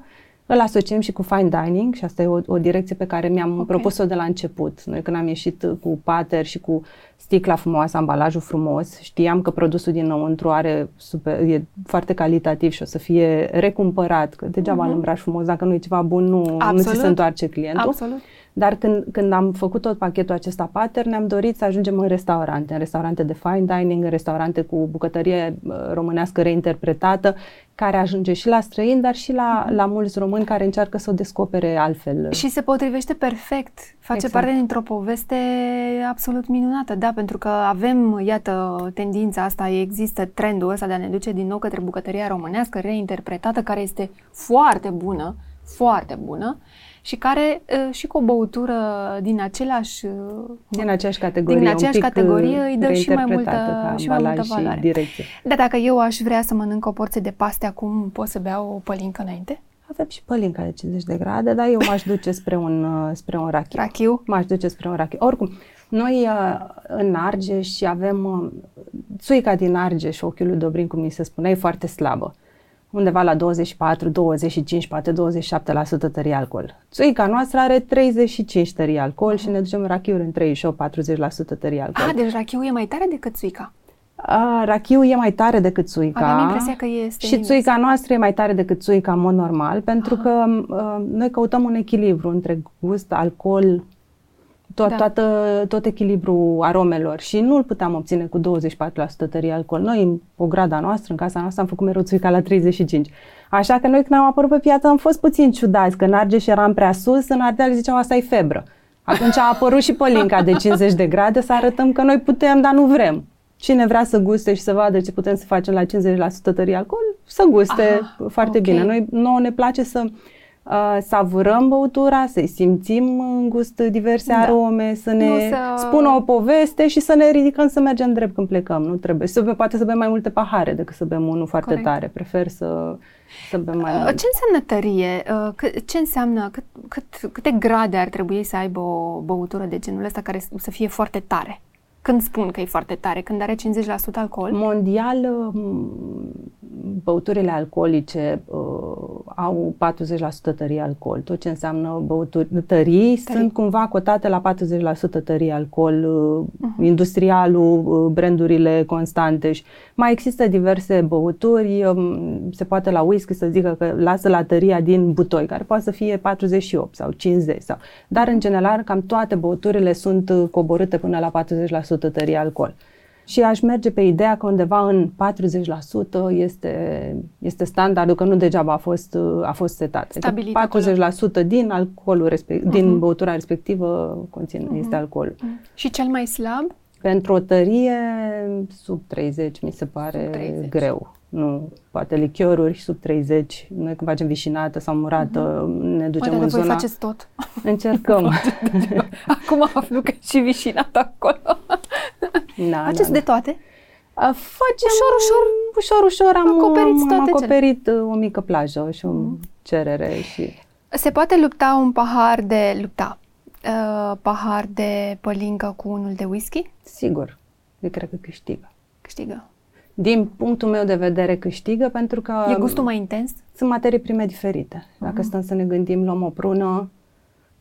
S2: Îl asociem și cu fine dining și asta e o, o direcție pe care mi-am okay. propus-o de la început. Noi când am ieșit cu pater și cu sticla frumoasă, ambalajul frumos, știam că produsul dinăuntru are super, e foarte calitativ și o să fie recumpărat, că degeaba uh-huh. îl îmbraci frumos, dacă nu e ceva bun, nu, nu ți se întoarce clientul.
S1: Absolut.
S2: Dar când, când am făcut tot pachetul acesta pater, ne-am dorit să ajungem în restaurante, în restaurante de fine dining, în restaurante cu bucătărie uh, românească reinterpretată, care ajunge și la străini, dar și la, la mulți români care încearcă să o descopere altfel.
S1: Și se potrivește perfect. Face exact. parte dintr-o poveste absolut minunată, da, pentru că avem, iată, tendința asta, există trendul ăsta de a ne duce din nou către bucătăria românească reinterpretată, care este foarte bună, foarte bună și care și cu o băutură din același
S2: din aceeași categorie,
S1: din aceeași categorie îi dă și mai multă, și mai multă valoare.
S2: Și direcție.
S1: Dar dacă eu aș vrea să mănânc o porție de paste acum, pot să beau o pălincă înainte?
S2: Avem și pălinca de 50 de grade, dar eu m-aș duce spre un, spre un rachiu.
S1: Rachiu?
S2: M-aș duce spre un rachiu. Oricum, noi în Argeș avem țuica din Argeș, ochiul lui Dobrin, cum mi se spune, e foarte slabă. Undeva la 24, 25, poate 27% tărie alcool. Țuica noastră are 35 tărie alcool și ne ducem rachiuri în 38-40% tărie alcool.
S1: Ah, deci rachiul e mai tare decât țuica.
S2: A, rachiul e mai tare decât țuica.
S1: Aveam impresia că este
S2: Și
S1: invers.
S2: țuica noastră e mai tare decât țuica în mod normal, pentru
S1: Ah.
S2: că uh, noi căutăm un echilibru între gust, alcool, tot,
S1: Da.
S2: toată, tot echilibru aromelor și nu îl puteam obține cu 24% tărie alcool. Noi, în o grada noastră, în casa noastră, am făcut mereu țuica la 35. Așa că noi, când am apărut pe piață, am fost puțin ciudați, că în Argeș eram prea sus, în Ardeal ziceau asta e febră. Atunci a apărut și pălinca de 50 de grade să arătăm că noi putem, dar nu vrem. Cine vrea să guste și să vadă ce putem să facem la 50% tărie alcool, să guste
S1: Ah,
S2: foarte
S1: ok.
S2: bine. Noi nouă ne place să uh, savurăm băutura, să-i simțim în gust diverse
S1: Da.
S2: arome, să ne
S1: Nu să-
S2: spună o poveste și să ne ridicăm să mergem drept când plecăm. Nu trebuie. Să bem, poate să bem mai multe pahare decât să bem unul foarte
S1: Corect.
S2: tare. Prefer să, să bem mai
S1: Uh,
S2: mult.
S1: Ce înseamnă tărie? Uh, cât- Ce înseamnă, cât, cât, câte grade ar trebui să aibă o băutură de genul ăsta care să fie foarte tare? Când spun că e foarte tare? Când are 50% alcool?
S2: Mondial, m, băuturile alcoolice uh, au 40% tărie alcool. Tot ce înseamnă băuturi tării, sunt cumva cotate la 40% tărie alcool, uh, industrialul, uh, brandurile constante. Și mai există diverse băuturi, um, se poate la whisky să zică că lasă la tăria din butoi, care poate să fie 48 sau 50 sau. Dar în general cam toate băuturile sunt uh, coborâte până la 40% tărie alcool. Și aș merge pe ideea că undeva în 40% este, este standardul, că nu degeaba a fost, uh, a fost setat.
S1: Stabilit
S2: Adică 40% din alcoolul respect, din băutura respectivă conține, este alcool.
S1: Și cel mai slab?
S2: Pentru o tărie sub 30 mi se pare
S1: Sub 30.
S2: greu. Nu, poate lichioruri sub 30. Noi când facem vișinată sau murată, ne ducem
S1: Mă, dar
S2: în
S1: voi
S2: zona...
S1: faceți tot.
S2: Încercăm.
S1: Acum aflu că și vișinat acolo.
S2: da,
S1: Faceți
S2: da,
S1: de toate?
S2: A, Facem
S1: Ușor, ușor.
S2: ușor, ușor am,
S1: Acoperiți
S2: am
S1: toate cele.
S2: acoperit uh, o mică plajă și o cerere și
S1: Se poate lupta un pahar de... lupta. Uh, pahar de pălincă cu unul de whisky?
S2: sigur, eu cred că câștigă.
S1: Câștigă.
S2: Din punctul meu de vedere câștigă pentru că
S1: E gustul mai intens?
S2: sunt materii prime diferite. Dacă stăm să ne gândim, luăm o prună,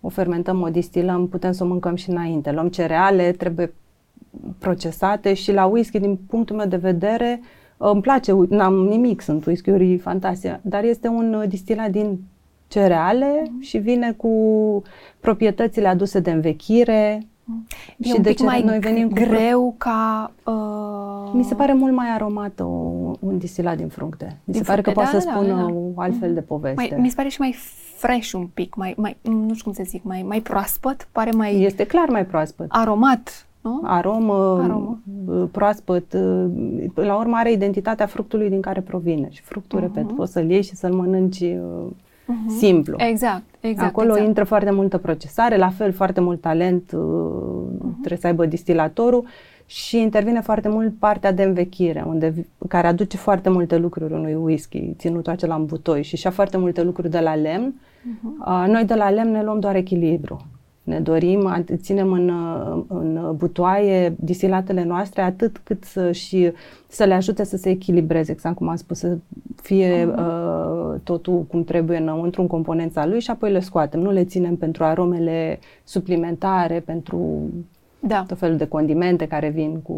S2: o fermentăm, o distilăm, putem să o mâncăm și înainte. Luăm cereale, trebuie procesate și la whisky, din punctul meu de vedere, îmi place, ui- n-am nimic, sunt whisky-uri fantastice, dar este un uh, distilat din cereale și vine cu proprietățile aduse de învechire.
S1: E
S2: și
S1: un
S2: de
S1: pic
S2: ce
S1: mai
S2: noi venim cu pro-
S1: greu ca... Uh,
S2: Mi se pare mult mai aromat un, un distilat din fructe. Mi
S1: Din
S2: se pare că
S1: fructe,
S2: poate
S1: da,
S2: să
S1: da,
S2: spună
S1: da, da.
S2: o altfel de poveste.
S1: mai, mi se pare și mai fresh un pic, mai, mai, nu știu cum să zic, mai, mai proaspăt, pare mai
S2: Este clar mai proaspăt.
S1: aromat, nu?
S2: Aromă,
S1: Aromă.
S2: uh, proaspăt, uh, până la urmă are identitatea fructului din care provine. Și fructul,
S1: Mhm.
S2: repet, poți să-l iei și să-l mănânci uh, simplu.
S1: Exact, exact.
S2: Acolo
S1: exact.
S2: intră foarte multă procesare, la fel foarte mult talent uh,
S1: Mhm.
S2: trebuie să aibă distilatorul și intervine foarte mult partea de învechire, unde, vi- care aduce foarte multe lucruri unui whisky, ținutul acela în butoi și și foarte multe lucruri de la lemn.
S1: Mhm.
S2: Uh, Noi de la lemn ne luăm doar echilibru. Ne dorim, at- ținem în, uh, în butoaie distilatele noastre atât cât să, și să le ajute să se echilibreze, exact cum am spus, să fie uh, totul cum trebuie înăuntru, în componența lui și apoi le scoatem. Nu le ținem pentru aromele suplimentare, pentru
S1: Da.
S2: tot felul de condimente care vin cu,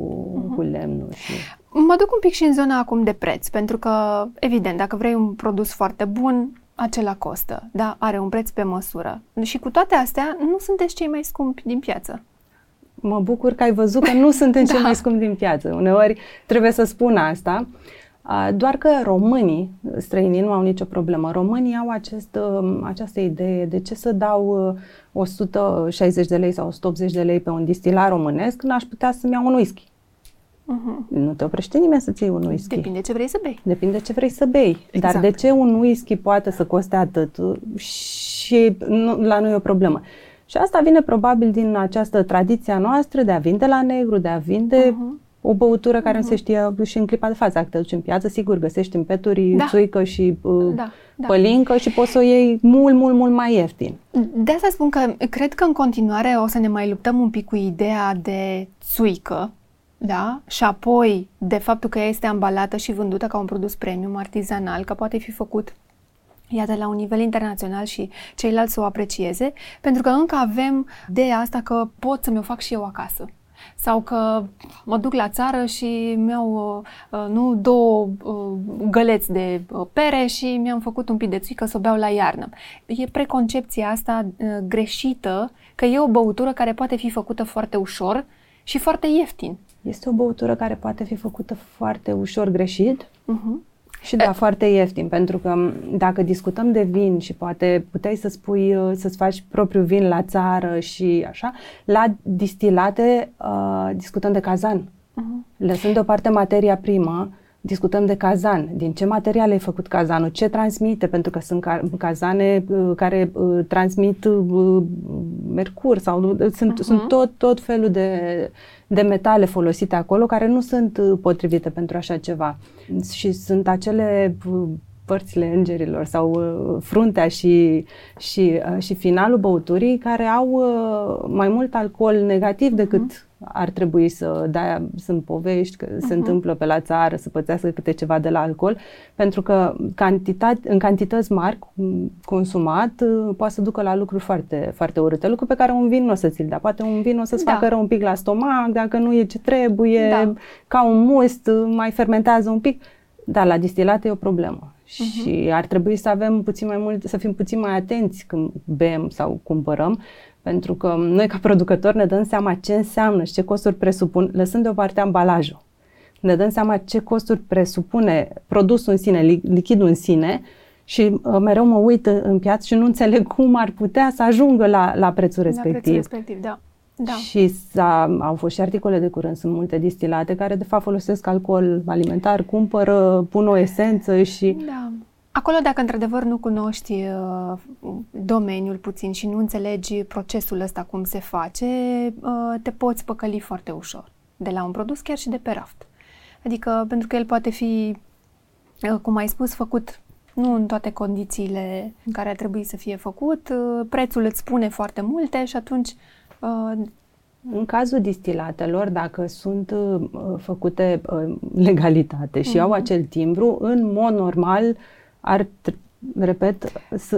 S2: cu lemnul. Și...
S1: Mă duc un pic și în zona acum de preț, pentru că, evident, dacă vrei un produs foarte bun, acela costă, da? Are un preț pe măsură. Și cu toate astea, nu sunteți cei mai scumpi din piață.
S2: Mă bucur că ai văzut că nu suntem cei
S1: Da.
S2: mai scumpi din piață. Uneori trebuie să spun asta. A, Doar că românii, străinii, nu au nicio problemă. Românii au acest, um, această idee de ce să dau uh, 160 de lei sau 180 de lei pe un distilar românesc când aș putea să-mi iau un whisky.
S1: Mhm.
S2: Nu te oprește nimeni să-ți iei un whisky.
S1: Depinde ce vrei să bei.
S2: Depinde ce vrei să bei.
S1: Exact.
S2: Dar de ce un whisky poate să coste atât? Și nu, la noi e o problemă. Și asta vine probabil din această tradiție a noastră de a vinde la negru, de a vinde
S1: Mhm.
S2: o băutură care nu se știe și în clipa de față. Dacă te duci în piață, sigur, găsești în peturi
S1: Da.
S2: țuică și uh,
S1: Da, da.
S2: pălincă și poți să o iei mult, mult, mult mai ieftin.
S1: De asta spun că cred că în continuare o să ne mai luptăm un pic cu ideea de țuică, Da? Și apoi de faptul că ea este ambalată și vândută ca un produs premium artizanal, că poate fi făcut iată, la un nivel internațional și ceilalți să o aprecieze, pentru că încă avem de asta că pot să mi-o fac și eu acasă. Sau că mă duc la țară și mi-au, uh, uh, nu, două uh, găleți de uh, pere și mi-am făcut un pic de țuică să o beau la iarnă. E preconcepția asta uh, greșită că e o băutură care poate fi făcută foarte ușor și foarte ieftin.
S2: Este o băutură care poate fi făcută foarte ușor greșit. Uh-huh și da, foarte ieftin, pentru că dacă discutăm de vin și poate puteai să spui, uh, să-ți faci propriul vin la țară și așa, la distilate uh, discutăm de cazan. Uh-huh. Lăsând deoparte materia primă, discutăm de cazan. Din ce material ai făcut cazanul? Ce transmite? Pentru că sunt ca- cazane uh, care uh, transmit uh, mercur sau uh, sunt, uh-huh. sunt tot, tot felul de, de metale folosite acolo care nu sunt uh, potrivite pentru așa ceva. Și sunt acele uh, părțile îngerilor sau uh, fruntea și, și, uh, și finalul băuturii care au uh, mai mult alcool negativ decât uh-huh ar trebui să, de sunt povești că uh-huh. se mhm. întâmplă pe la țară să pățească câte ceva de la alcool, pentru că cantitate, în cantități mari consumat uh, poate să ducă la lucruri foarte, foarte urâte, lucruri pe care un vin nu o să ți-l dea. Poate un vin o să-ți da. facă rău un pic la stomac, dacă nu e ce trebuie, da. ca un must, mai fermentează un pic, dar la distilat e o problemă. Uh-huh. Și ar trebui să avem puțin mai mult, să fim puțin mai atenți când bem sau cumpărăm, pentru că noi, ca producători, ne dăm seama ce înseamnă și ce costuri presupun, lăsând deoparte ambalajul. Ne dăm seama ce costuri presupune produsul în sine, lichidul în sine și uh, mereu mă uit în, în piață și nu înțeleg cum ar putea să ajungă la, la prețul respectiv. La prețul
S1: respectiv, da. Da.
S2: Și s-a, au fost și articole de curând, sunt multe distilate care de fapt folosesc alcool alimentar, cumpără, pun o esență și
S1: da. Acolo, dacă într-adevăr nu cunoști uh, domeniul puțin și nu înțelegi procesul ăsta cum se face, uh, te poți păcăli foarte ușor de la un produs, chiar și de pe raft. Adică, pentru că el poate fi, uh, cum ai spus, făcut nu în toate condițiile în care ar trebui să fie făcut, uh, prețul îți spune foarte multe și atunci uh,
S2: în cazul distilatelor, dacă sunt uh, făcute uh, legalitate și uh-huh. au acel timbru, în mod normal ar, repet,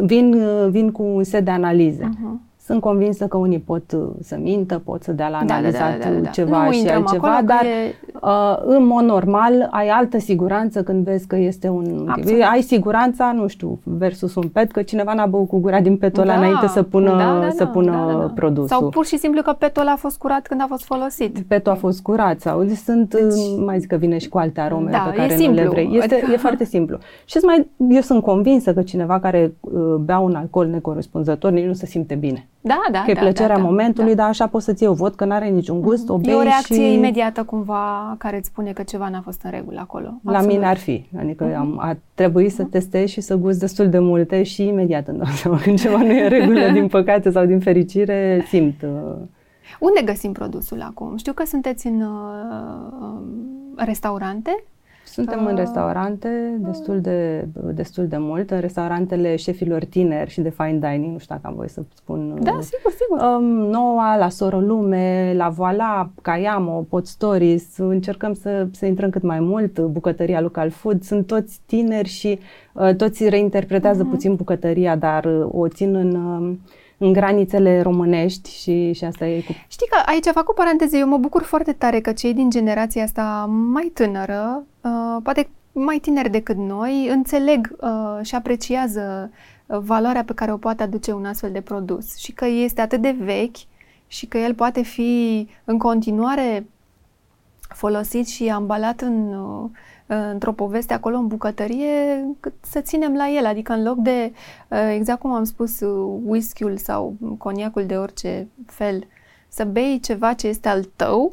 S2: vin, vin cu un set de analize. Uh-huh. Sunt convinsă că unii pot uh, să mintă, pot să dea la analizat da, da, da, da, da. ceva nu și altceva, acolo, dar e... uh, în mod normal ai altă siguranță când vezi că este un... Absolut. Ai siguranța, nu știu, versus un pet, că cineva n-a băut cu gura din petul ăla da, înainte să pună, da, da, da, să pună da, da, da. produsul.
S1: Sau pur și simplu că petul ăla a fost curat când a fost folosit.
S2: Petul a fost curat sau sunt, deci, uh, mai zic că vine și cu alte arome da, pe care simplu. nu le vrei. Este, adică... E foarte simplu. Și mai, eu sunt convinsă că cineva care uh, bea un alcool necorespunzător nici nu se simte bine.
S1: Da, da,
S2: că e
S1: da,
S2: plăcerea
S1: da, da,
S2: momentului, da. dar așa poți să-ți iei o vot, că n-are niciun gust, o bei
S1: E o reacție
S2: și...
S1: imediată cumva care îți spune că ceva n-a fost în regulă acolo.
S2: La Absolut. mine ar fi. Adică uh-huh. am, a trebuit uh-huh. să mhm. testez și să gust destul de multe și imediat îmi dau seama când ceva nu e în regulă, din păcate sau din fericire, simt. Uh...
S1: Unde găsim produsul acum? Știu că sunteți în uh, restaurante
S2: suntem uh, în restaurante destul de, destul de mult, în restaurantele șefilor tineri și de fine dining, nu știu dacă am voie să spun.
S1: Da, sigur, sigur. Um,
S2: Noua, la Soro Lume, la Voila, Cayamo, Pot Stories, încercăm să, să intrăm cât mai mult, bucătăria Local Food, sunt toți tineri și uh, toți reinterpretează uh-huh. puțin bucătăria, dar uh, o țin în... Uh, în granițele românești și, și asta e cu...
S1: Știi că aici fac o paranteză, eu mă bucur foarte tare că cei din generația asta mai tânără, uh, poate mai tineri decât noi, înțeleg uh, și apreciază uh, valoarea pe care o poate aduce un astfel de produs și că este atât de vechi și că el poate fi în continuare folosit și ambalat în uh, într-o poveste acolo în bucătărie, cât să ținem la el. Adică în loc de, uh, exact cum am spus, uh, whisky-ul sau coniacul de orice fel, să bei ceva ce este al tău,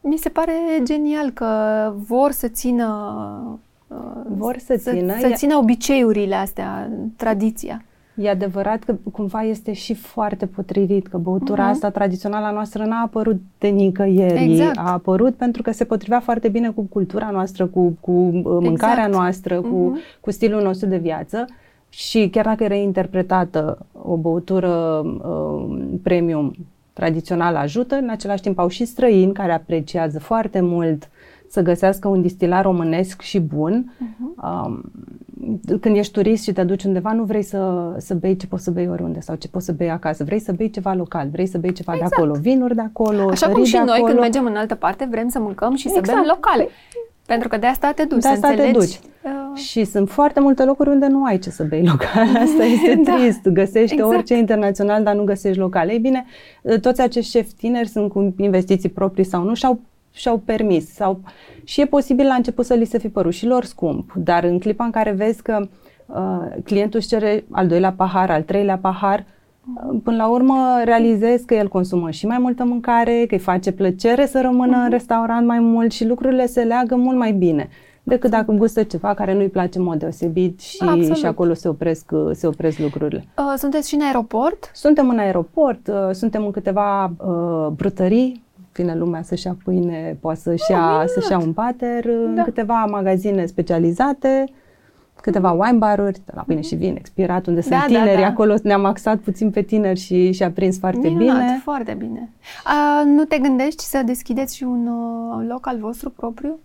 S1: mi se pare genial că vor să țină
S2: uh, vor să, să țină,
S1: să țină obiceiurile astea, tradiția.
S2: E adevărat că cumva este și foarte potrivit, că băutura uh-huh. asta tradițională a noastră n-a apărut de nicăieri. Exact. A apărut pentru că se potrivea foarte bine cu cultura noastră, cu, cu uh, mâncarea exact. noastră, uh-huh. cu, mhm. cu stilul nostru de viață. Și chiar dacă era interpretată o băutură uh, premium tradițional ajută, în același timp au și străini care apreciază foarte mult să găsească un distilar românesc și bun. Uh-huh. Um, când ești turist și te duci undeva, nu vrei să, să bei ce poți să bei oriunde sau ce poți să bei acasă. Vrei să bei ceva local, vrei să bei ceva exact. de acolo, vinuri de acolo,
S1: Așa cum și noi când mergem în altă parte vrem să mâncăm și exact. să bem locale. Pentru că de asta te duci, de asta să înțelegi. Te duci.
S2: Uh... Și sunt foarte multe locuri unde nu ai ce să bei local. Asta este da. trist. Găsești exact. orice internațional, dar nu găsești local. Ei bine, toți acești șefi tineri sunt cu investiții proprii sau nu și-au și-au permis. Sau, și e posibil la început să li se fi părut și lor scump, dar în clipa în care vezi că uh, clientul își cere al doilea pahar, al treilea pahar, uh, până la urmă realizezi că el consumă și mai multă mâncare, că îi face plăcere să rămână uh-huh. în restaurant mai mult și lucrurile se leagă mult mai bine decât dacă gustă ceva care nu-i place în mod deosebit și, și acolo se opresc, se opresc lucrurile.
S1: Uh, sunteți și în aeroport?
S2: Suntem în aeroport, uh, suntem în câteva uh, brutării vine lumea să-și ia pâine, poate să-și, ia, oh, să-și ia un pater, da. în câteva magazine specializate, câteva wine baruri, la pâine și vin expirat, unde da, sunt da, tineri, da. acolo ne-am axat puțin pe tineri și, și a prins foarte Minunat, bine.
S1: foarte bine. A, nu te gândești să deschideți și un uh, loc al vostru propriu?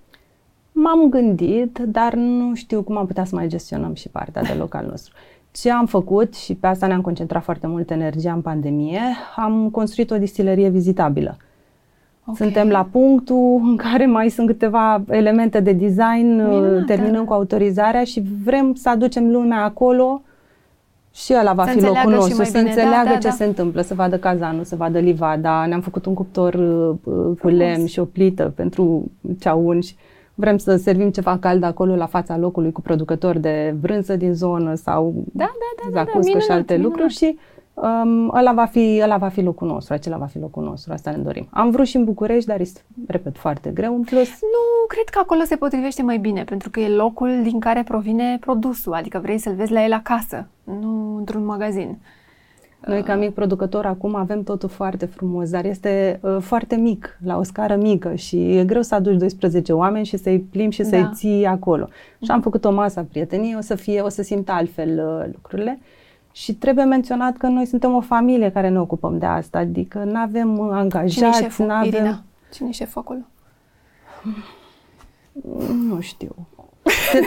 S2: M-am gândit, dar nu știu cum am putea să mai gestionăm și partea de local nostru. Ce am făcut și pe asta ne-am concentrat foarte mult energia în pandemie, am construit o distilerie vizitabilă. Okay. Suntem la punctul în care mai sunt câteva elemente de design, uh, Minunat, terminăm da. cu autorizarea și vrem să aducem lumea acolo și ăla va să fi locul nostru, să bine. înțeleagă da, da, ce da. se întâmplă, să vadă cazanul, să vadă livada. Ne-am făcut un cuptor uh, uh cu lemn și o plită pentru ceaun și vrem să servim ceva cald acolo la fața locului cu producători de brânză din zonă sau
S1: da, da, da, da, da, minunat,
S2: și alte minunat. lucruri și um, ăla, va fi, ăla va fi locul nostru, acela va fi locul nostru, asta ne dorim. Am vrut și în București, dar este, repet, foarte greu. În plus...
S1: Nu, cred că acolo se potrivește mai bine, pentru că e locul din care provine produsul, adică vrei să-l vezi la el acasă, nu într-un magazin.
S2: Noi, ca mic producător, acum avem totul foarte frumos, dar este uh, foarte mic, la o scară mică și e greu să aduci 12 oameni și să-i plimbi și da. să-i ții acolo. Și am făcut o masă a prieteniei, o să fie, o să simt altfel uh, lucrurile. Și trebuie menționat că noi suntem o familie care ne ocupăm de asta, adică nu avem angajați, Cine
S1: șeful,
S2: n-avem...
S1: Irina? Cine e șeful acolo?
S2: Nu știu.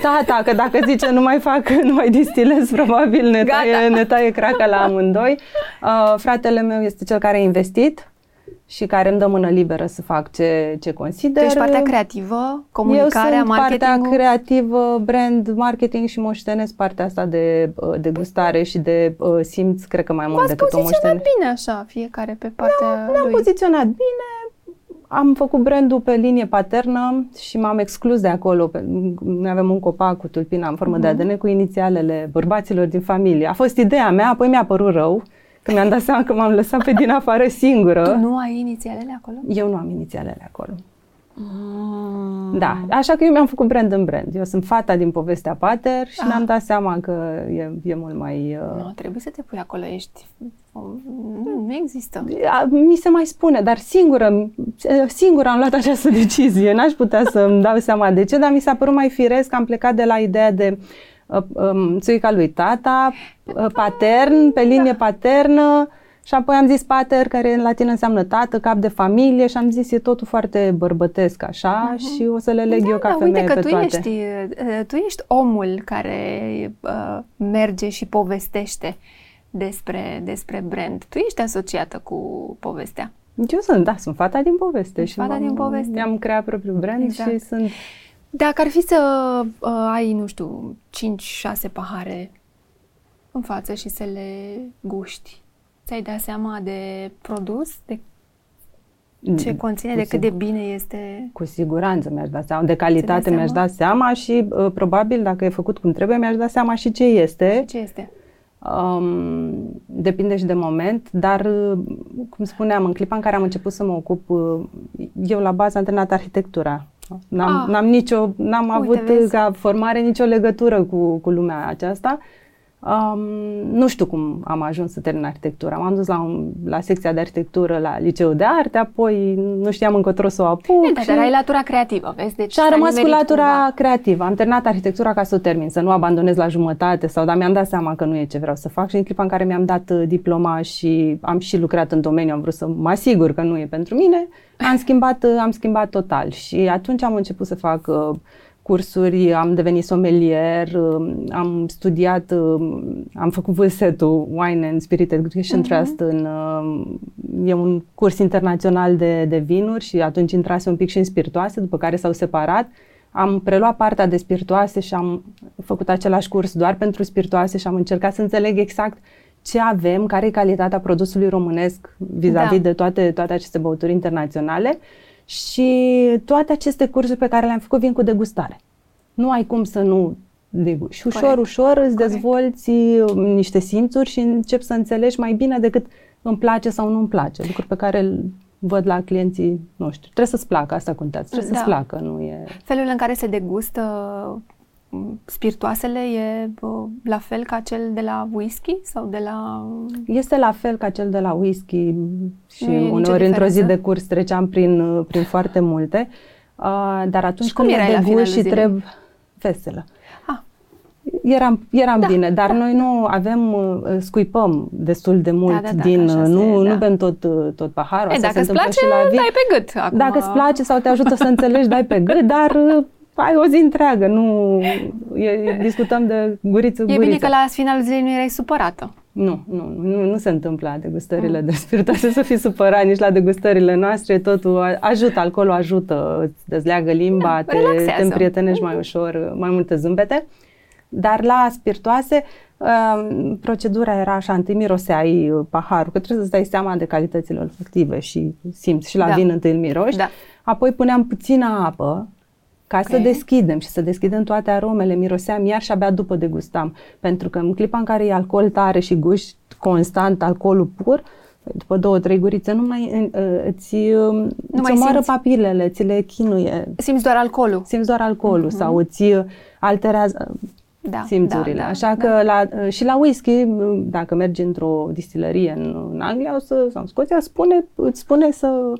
S2: Tata, că dacă zice nu mai fac, nu mai distilez, probabil ne taie, ne taie craca la amândoi. Uh, fratele meu este cel care a investit și care îmi dă mână liberă să fac ce, ce consider.
S1: Tu ești partea creativă, comunicarea,
S2: Eu sunt partea creativă, brand, marketing și moștenesc partea asta de uh, degustare și de uh, simț, cred că mai mult
S1: V-ați
S2: decât o moștenesc.
S1: bine așa, fiecare pe partea da,
S2: lui. Ne-am poziționat bine, am făcut brandul pe linie paternă și m-am exclus de acolo. Noi avem un copac cu tulpina în formă uh-huh. de mhm. ADN cu inițialele bărbaților din familie. A fost ideea mea, apoi mi-a părut rău. Că mi-am dat seama că m-am lăsat pe din afară singură.
S1: Tu nu ai inițialele acolo?
S2: Eu nu am inițialele acolo. Mm. Da, așa că eu mi-am făcut brand în brand. Eu sunt fata din povestea Pater și ah. mi-am dat seama că e, e mult mai...
S1: Uh... Nu, trebuie să te pui acolo, ești... Nu, nu există.
S2: Mi se mai spune, dar singură, singură am luat această decizie. N-aș putea să-mi dau seama de ce, dar mi s-a părut mai firesc. Am plecat de la ideea de uh, um, țuica lui tata, uh, patern, pe linie da. paternă, și apoi am zis pater, care în latină înseamnă tată, cap de familie și am zis e totul foarte bărbătesc așa uh-huh. și o să le leg da, eu ca da, femeie
S1: uite că
S2: pe
S1: tu
S2: toate.
S1: Ești, uh, tu ești omul care uh, merge și povestește despre, despre brand. Tu ești asociată cu povestea.
S2: Eu sunt, da, sunt fata din poveste.
S1: și fata din poveste.
S2: Mi-am creat propriul brand exact. și sunt...
S1: Dacă ar fi să uh, ai, nu știu, 5-6 pahare în față și să le guști, Ți-ai dat seama de produs? De ce mm, conține, cu de cât de bine este?
S2: Cu siguranță mi-aș da seama. De calitate mi-aș da seama și uh, probabil dacă e făcut cum trebuie mi-aș da seama și ce este.
S1: Și ce este?
S2: Um, depinde și de moment, dar, uh, cum spuneam, în clipa în care am început să mă ocup, uh, eu la bază am terminat arhitectura. N-am, ah, n-am, nicio, n-am uite, avut vezi. ca formare nicio legătură cu, cu lumea aceasta Um, nu știu cum am ajuns să termin arhitectura. M-am dus la, un, la secția de arhitectură la liceul de arte, apoi nu știam încotro să o apuc.
S1: E, da, dar ai latura creativă, vezi? Deci
S2: și am rămas cu latura cumva. creativă. Am terminat arhitectura ca să o termin, să nu abandonez la jumătate sau, dar mi-am dat seama că nu e ce vreau să fac și în clipa în care mi-am dat uh, diploma și am și lucrat în domeniu, am vrut să mă asigur că nu e pentru mine, am schimbat, uh, am schimbat total și atunci am început să fac uh, cursuri, am devenit somelier, um, am studiat, um, am făcut vârsetul Wine and Spirit Education uh-huh. Trust, în, um, e un curs internațional de, de vinuri și atunci intrase un pic și în spiritoase, după care s-au separat. Am preluat partea de spiritoase și am făcut același curs doar pentru spiritoase și am încercat să înțeleg exact ce avem, care e calitatea produsului românesc vis-a-vis da. de toate, toate aceste băuturi internaționale. Și toate aceste cursuri pe care le-am făcut vin cu degustare. Nu ai cum să nu degusti. Și ușor, Corect. ușor îți Corect. dezvolți um, niște simțuri și începi să înțelegi mai bine decât îmi place sau nu îmi place. Lucruri pe care îl văd la clienții noștri. Trebuie să-ți placă, asta contează. Trebuie da. să-ți placă, nu e...
S1: Felul în care se degustă spiritoasele e la fel ca cel de la whisky sau de la...
S2: Este la fel ca cel de la whisky și uneori într-o zi de curs treceam prin, prin foarte multe, uh, dar atunci
S1: și când
S2: le degust și trebuie... Veselă. Ah. Eram, eram da, bine, dar da, noi nu avem, uh, scuipăm destul de mult da, da, da, din, nu, se, nu da. bem tot, uh, tot paharul.
S1: E, dacă îți place, și la dai pe gât.
S2: Acum... Dacă îți place sau te ajută să înțelegi, dai pe gât, dar uh, ai o zi întreagă, nu e, discutăm de guriță
S1: guriță. E bine că la finalul zilei nu erai supărată.
S2: Nu, nu, nu, nu se întâmplă la degustările mm. de spiritoase să fii supărat nici la degustările noastre, totul ajută, alcoolul ajută, îți dezleagă limba, da, te, te împrietenești mai ușor, mai multe zâmbete. Dar la spiritoase, uh, procedura era așa, întâi miroseai paharul, că trebuie să-ți dai seama de calitățile olfactive și simți și la da. vin întâi îl miroși. Da. Apoi puneam puțină apă, ca okay. să deschidem și să deschidem toate aromele, miroseam iar și abia după degustam. Pentru că în clipa în care e alcool tare și guși constant alcoolul pur, după două, trei gurițe, nu mai îți, nu îți mai omoară simți. papilele, ți le chinuie.
S1: Simți doar alcoolul.
S2: Simți doar alcoolul mm-hmm. sau îți alterează da, simțurile. Da, da, Așa da. că la, și la whisky, dacă mergi într-o distilărie în, în Anglia o să, sau în Scoția, spune, îți spune să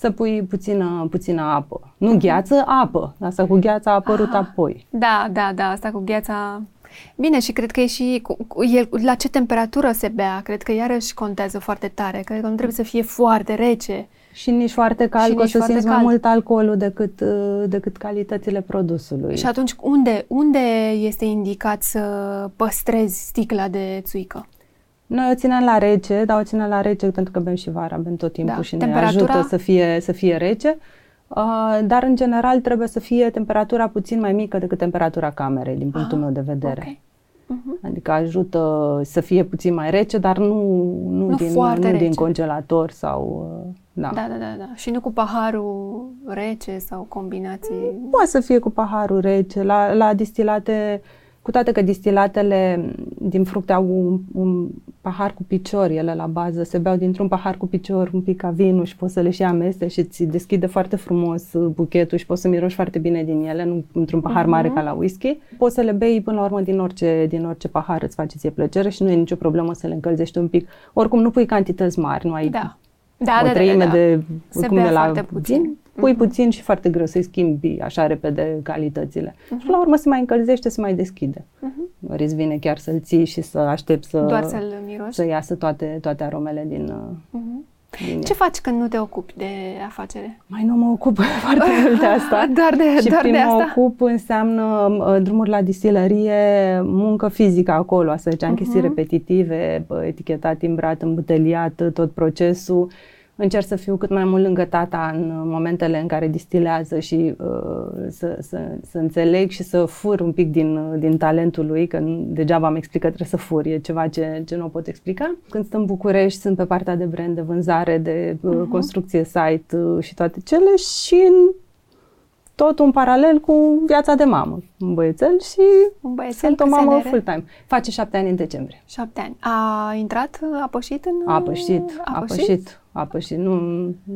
S2: să pui puțină, puțină apă. Nu gheață, apă. Asta cu gheața a apărut Aha. apoi.
S1: Da, da, da, asta cu gheața... Bine, și cred că e și cu, cu, el, la ce temperatură se bea, cred că iarăși contează foarte tare. Cred că nu trebuie să fie foarte rece.
S2: Și nici foarte cald, că o să simți cald. mai mult alcoolul decât, uh, decât calitățile produsului.
S1: Și atunci, unde, unde este indicat să păstrezi sticla de țuică?
S2: Noi o ținem la rece, dar o ținem la rece pentru că bem și vara, bem tot timpul da. și ne ajută să fie, să fie rece. Uh, dar, în general, trebuie să fie temperatura puțin mai mică decât temperatura camerei, din punctul ah, meu de vedere. Okay. Uh-huh. Adică ajută să fie puțin mai rece, dar nu, nu, nu, din, nu rece. din congelator sau... Uh,
S1: da. da, da, da, da. Și nu cu paharul rece sau combinații...
S2: Poate să fie cu paharul rece. La, la distilate cu toate că distilatele din fructe au un, un pahar cu picior, ele la bază, se beau dintr-un pahar cu picior, un pic ca vinul și poți să le și ameste și îți deschide foarte frumos buchetul și poți să miroși foarte bine din ele, nu într-un pahar uh-huh. mare ca la whisky. Poți să le bei până la urmă din orice, din orice pahar, îți face ție plăcere și nu e nicio problemă să le încălzești un pic. Oricum nu pui cantități mari, nu ai
S1: da.
S2: Da, o da, da, treime da, da, da. de, se cum de la puțin pui uh-huh. puțin și foarte greu să-i schimbi așa repede calitățile. Uh-huh. Și la urmă se mai încălzește, se mai deschide. Uh-huh. Ori îți vine chiar să-l ții și să aștepți să,
S1: Doar să-l miroși?
S2: să iasă toate, toate aromele din... Uh-huh.
S1: Din Ce faci când nu te ocupi de afacere?
S2: Mai nu mă ocup foarte mult de asta.
S1: doar de,
S2: și
S1: doar
S2: prin
S1: de asta?
S2: mă ocup înseamnă uh, drumuri la distilărie, muncă fizică acolo, să zicem, uh-huh. chestii repetitive, etichetat, timbrat, îmbuteliat, tot procesul încerc să fiu cât mai mult lângă tata în momentele în care distilează și uh, să, să, să înțeleg și să fur un pic din, din talentul lui, că degeaba am explicat trebuie să fur, e ceva ce, ce nu o pot explica. Când sunt în București, sunt pe partea de brand, de vânzare, de uh, uh-huh. construcție site uh, și toate cele și în tot un paralel cu viața de mamă. Un băiețel și un băiețel sunt o mamă full-time. Face șapte ani în decembrie.
S1: Șapte ani. A intrat, a pășit în...
S2: A pășit, a pășit. A pășit apă și nu,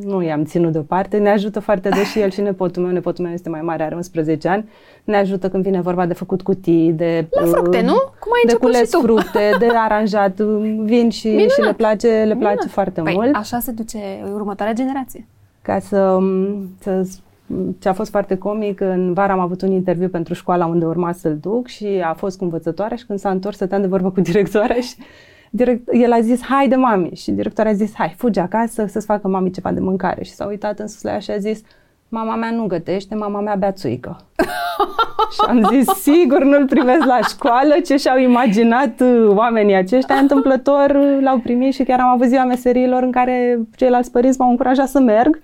S2: nu i-am ținut deoparte. Ne ajută foarte des și el și nepotul meu. Nepotul meu este mai mare, are 11 ani. Ne ajută când vine vorba de făcut cutii, de...
S1: La fructe, nu? Cum ai
S2: de cules
S1: și tu.
S2: fructe, de aranjat. Vin și, și le place, le place
S1: Minunat.
S2: foarte
S1: păi,
S2: mult.
S1: așa se duce următoarea generație.
S2: Ca să, să ce a fost foarte comic, în vara am avut un interviu pentru școala unde urma să-l duc și a fost cu învățătoarea și când s-a întors stăteam de vorbă cu directoarea și direct, el a zis, hai de mami. Și directoarea a zis, hai, fugi acasă să-ți facă mami ceva de mâncare. Și s-a uitat în sus la ea și a zis, mama mea nu gătește, mama mea bea țuică. și am zis, sigur nu-l primesc la școală, ce și-au imaginat uh, oamenii aceștia, întâmplător uh, l-au primit și chiar am avut ziua meserilor în care ceilalți părinți m-au încurajat să merg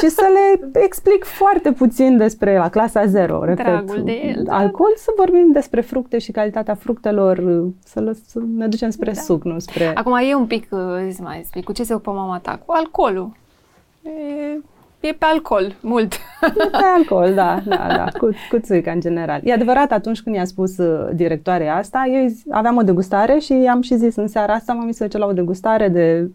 S2: și să le explic foarte puțin despre la clasa 0, repet,
S1: Dragul de el, da.
S2: alcool, să vorbim despre fructe și calitatea fructelor, uh, să, lăs, să ne ducem spre
S1: Da.
S2: suc, nu spre...
S1: Acum e un pic, uh, zi mai explic, cu ce se ocupă mama ta? Cu alcoolul. E, e pe alcool, mult.
S2: Pe alcool, da, da, da, cu, cu țuica în general. E adevărat, atunci când i-a spus uh, directoarea asta, eu îi zi- aveam o degustare și i-am și zis în seara asta, mami, să duce la o degustare de,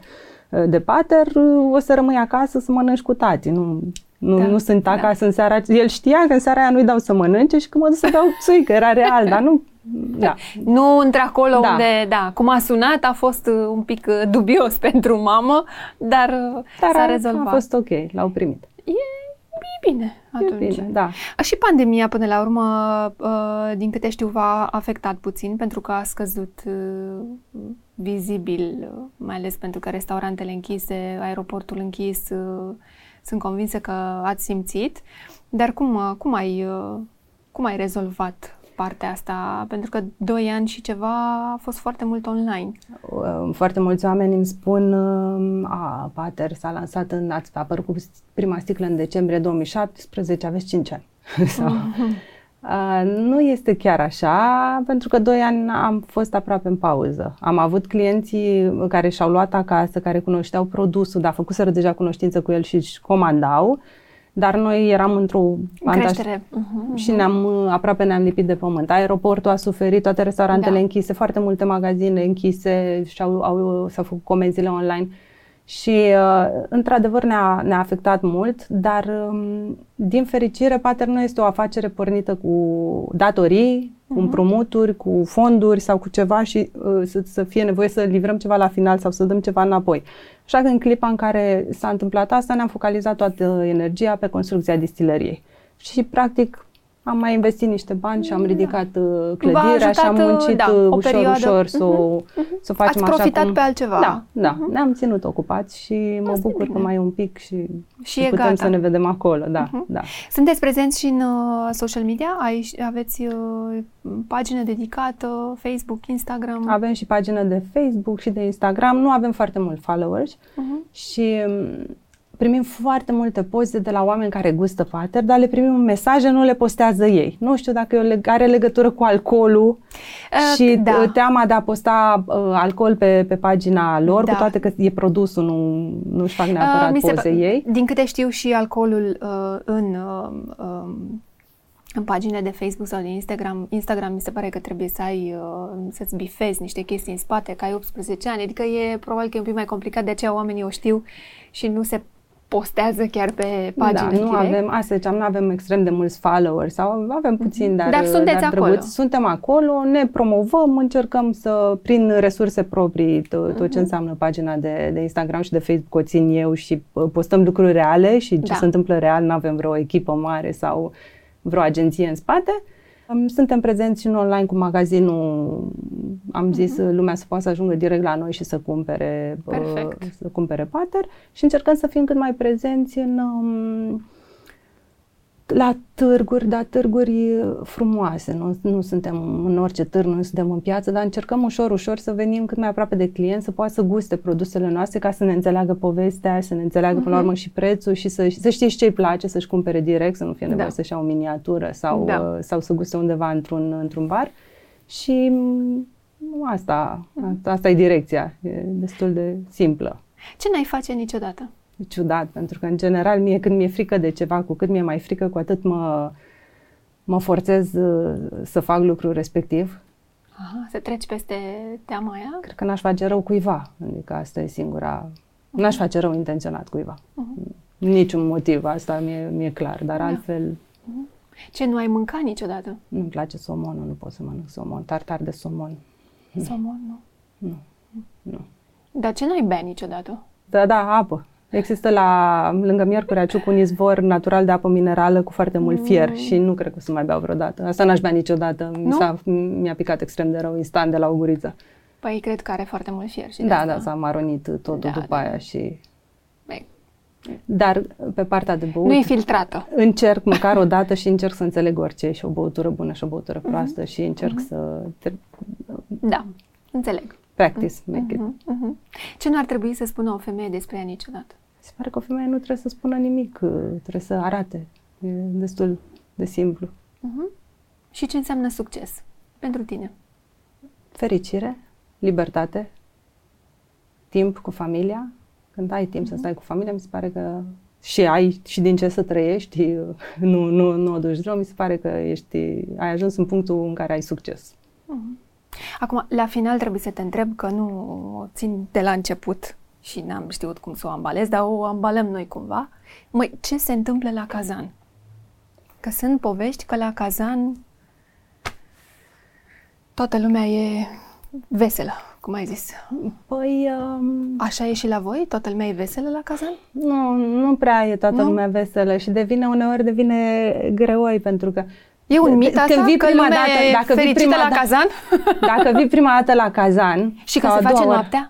S2: uh, de pater, uh, o să rămâi acasă să mănânci cu tati. Nu, nu,
S1: Da,
S2: nu sunt
S1: da.
S2: acasă în seara El știa că în seara aia nu-i dau să mănânce și că mă duc să beau țuică, era real, dar nu... Da.
S1: Nu într-acolo
S2: Da.
S1: unde, da, cum a sunat a fost uh, un pic uh, dubios pentru mamă, dar, uh,
S2: Dar
S1: s-a
S2: a,
S1: rezolvat.
S2: a fost ok, l-au primit.
S1: E, e bine
S2: E
S1: atunci.
S2: bine, da.
S1: Și pandemia, până la urmă, uh, din câte știu, v-a afectat puțin pentru că a scăzut uh, vizibil, uh, mai ales pentru că restaurantele închise, aeroportul închis, uh, sunt convinsă că ați simțit. Dar cum, uh, cum, ai, uh, cum ai rezolvat partea asta? Pentru că doi ani și ceva a fost foarte mult online.
S2: Uh, Foarte mulți oameni îmi spun uh, a, Pater s-a lansat în, ați a apărut cu prima sticlă în decembrie 2017, aveți 5 ani. Sau, uh, nu este chiar așa, pentru că 2 ani am fost aproape în pauză. Am avut clienții care și-au luat acasă, care cunoșteau produsul, dar făcuseră deja cunoștință cu el și își comandau, dar noi eram într-o
S1: În
S2: avantaj-
S1: creștere. Mhm.
S2: și ne-am, uh, aproape ne-am lipit de pământ. Aeroportul a suferit, toate restaurantele
S1: Da.
S2: închise, foarte multe magazine închise și au, au, s-au făcut comenzile online. Și, uh, într-adevăr, ne-a, ne-a afectat mult, dar, um, din fericire, Pater nu este o afacere pornită cu datorii, cu împrumuturi, cu fonduri sau cu ceva și uh, să, să fie nevoie să livrăm ceva la final sau să dăm ceva înapoi. Așa că în clipa în care s-a întâmplat asta, ne-am focalizat toată energia pe construcția distilăriei. Și, practic, am mai investit niște bani și am ridicat uh, clădirea și am
S1: ajutat, uh,
S2: muncit
S1: da,
S2: uh,
S1: o
S2: ușor,
S1: perioadă.
S2: ușor să o să o facem
S1: Ați
S2: așa
S1: profitat
S2: cum...
S1: pe altceva.
S2: Da, da.
S1: Mhm.
S2: Ne-am ținut ocupați și mă
S1: Asta e
S2: bucur că
S1: bine.
S2: mai e un pic și,
S1: Și e
S2: putem
S1: gata.
S2: să ne vedem acolo. Da,
S1: Mhm.
S2: da.
S1: Sunteți prezenți și în uh, social media? Ai, aveți uh, pagină dedicată, Facebook, Instagram?
S2: Avem și pagină de Facebook și de Instagram. Nu avem foarte mulți followers
S1: Mhm.
S2: și mm, primim foarte multe poze de la oameni care gustă pater, dar le primim mesaje, nu le postează ei. Nu știu dacă e o leg- are legătură cu alcoolul
S1: Uh,
S2: și
S1: da.
S2: uh, teama de a posta uh, alcool pe, pe pagina lor,
S1: Da.
S2: cu toate că e produsul, nu, nu-și fac neapărat
S1: Uh, mi se
S2: poze
S1: pa-
S2: ei.
S1: Din câte știu și alcoolul uh, în, uh, um, în pagine de Facebook sau de Instagram, Instagram mi se pare că trebuie să ai, uh, să-ți bifezi niște chestii în spate, că ai 18 ani, adică e probabil că e un pic mai complicat, de aceea oamenii o știu și nu se postează chiar pe pagină
S2: da, nu
S1: direct.
S2: avem, asta ziceam, nu avem extrem de mulți followers sau avem puțini, dar,
S1: Dar sunteți
S2: dar
S1: acolo.
S2: drăguți. Suntem acolo, ne promovăm, încercăm să, prin resurse proprii, tot, tot
S1: Mhm.
S2: ce înseamnă pagina de, de Instagram și de Facebook o țin eu și uh, postăm lucruri reale și ce
S1: Da.
S2: se întâmplă real, nu avem vreo echipă mare sau vreo agenție în spate. Um, Suntem prezenți și în online cu magazinul, am zis
S1: Mhm.
S2: lumea să poată să ajungă direct la noi și să cumpere, uh,
S1: Perfect.
S2: să cumpere pater și încercăm să fim cât mai prezenți în, um, la târguri, dar târguri frumoase. Nu, nu suntem în orice târg, nu suntem în piață, dar încercăm ușor, ușor să venim cât mai aproape de client, să poată să guste produsele noastre ca să ne înțeleagă povestea, să ne înțeleagă până la urmă și prețul și să, să știe și ce îi place, să-și cumpere direct, să nu fie nevoie
S1: Da.
S2: să-și ia o miniatură sau,
S1: Da.
S2: uh, sau să guste undeva într-un, într-un bar. Și mm, asta, asta, asta e direcția, e destul de simplă
S1: Ce n-ai face niciodată?
S2: Ciudat, pentru că în general mie când mi-e frică de ceva, cu cât mi-e mai frică, cu atât mă, mă forțez uh, să fac lucrul respectiv.
S1: Aha, să treci peste teama aia?
S2: Cred că n-aș face rău cuiva, adică asta e singura N-aș face rău intenționat cuiva.
S1: Mhm.
S2: Niciun motiv, asta mi-e, mi-e clar, dar
S1: Da.
S2: altfel
S1: Ce nu ai mâncat niciodată?
S2: nu-mi place somonul, nu pot să mănânc somon. Tartar de somon,
S1: Somon, nu.
S2: nu. nu.
S1: Dar ce n-ai bea niciodată?
S2: Da, da, apă. Există la, lângă Miercurea Ciuc un izvor natural de apă minerală cu foarte mult fier și nu cred că o să mai beau vreodată. Asta n-aș bea niciodată. Mi
S1: Nu?
S2: s-a, mi-a picat extrem de rău instant de la o guriță.
S1: Păi cred că are foarte mult fier și de
S2: Da,
S1: asta.
S2: da, s-a maronit totul
S1: Da,
S2: după
S1: da.
S2: aia și...
S1: Băi,
S2: Dar pe partea de băut...
S1: nu e filtrată.
S2: încerc măcar o dată și încerc să înțeleg orice e și o băutură bună și o băutură
S1: Mhm.
S2: proastă și încerc să
S1: Da, înțeleg.
S2: practice, make it.
S1: Mhm, mhm. Ce nu ar trebui să spună o femeie despre ea niciodată?
S2: Se pare că o femeie nu trebuie să spună nimic, uh, trebuie să arate. E destul de simplu.
S1: Mhm. Și ce înseamnă succes pentru tine?
S2: Fericire, libertate, timp cu familia. Când ai timp să stai cu familia, mi se pare că și ai și din ce să trăiești, nu, nu, nu o duci drum, mi se pare că ești, ai ajuns în punctul în care ai succes.
S1: Acum, la final trebuie să te întreb că nu o țin de la început și n-am știut cum să o ambalez, dar o ambalăm noi cumva. Măi, ce se întâmplă la Kazan? Că sunt povești că la Kazan toată lumea e veselă, cum ai zis.
S2: Păi, um,
S1: Așa e și la voi? Toată lumea e veselă la Kazan?
S2: Nu, nu prea e toată
S1: Nu?
S2: lumea veselă și devine uneori devine greoi pentru că
S1: E un mit
S2: Când
S1: asta
S2: vii
S1: că
S2: prima
S1: lumea
S2: dată-
S1: e
S2: dacă vii
S1: fericită
S2: prima
S1: la
S2: da-
S1: Kazan?
S2: dacă vii prima dată la Kazan
S1: și că
S2: sau
S1: se
S2: a
S1: face
S2: doua oară-
S1: noaptea?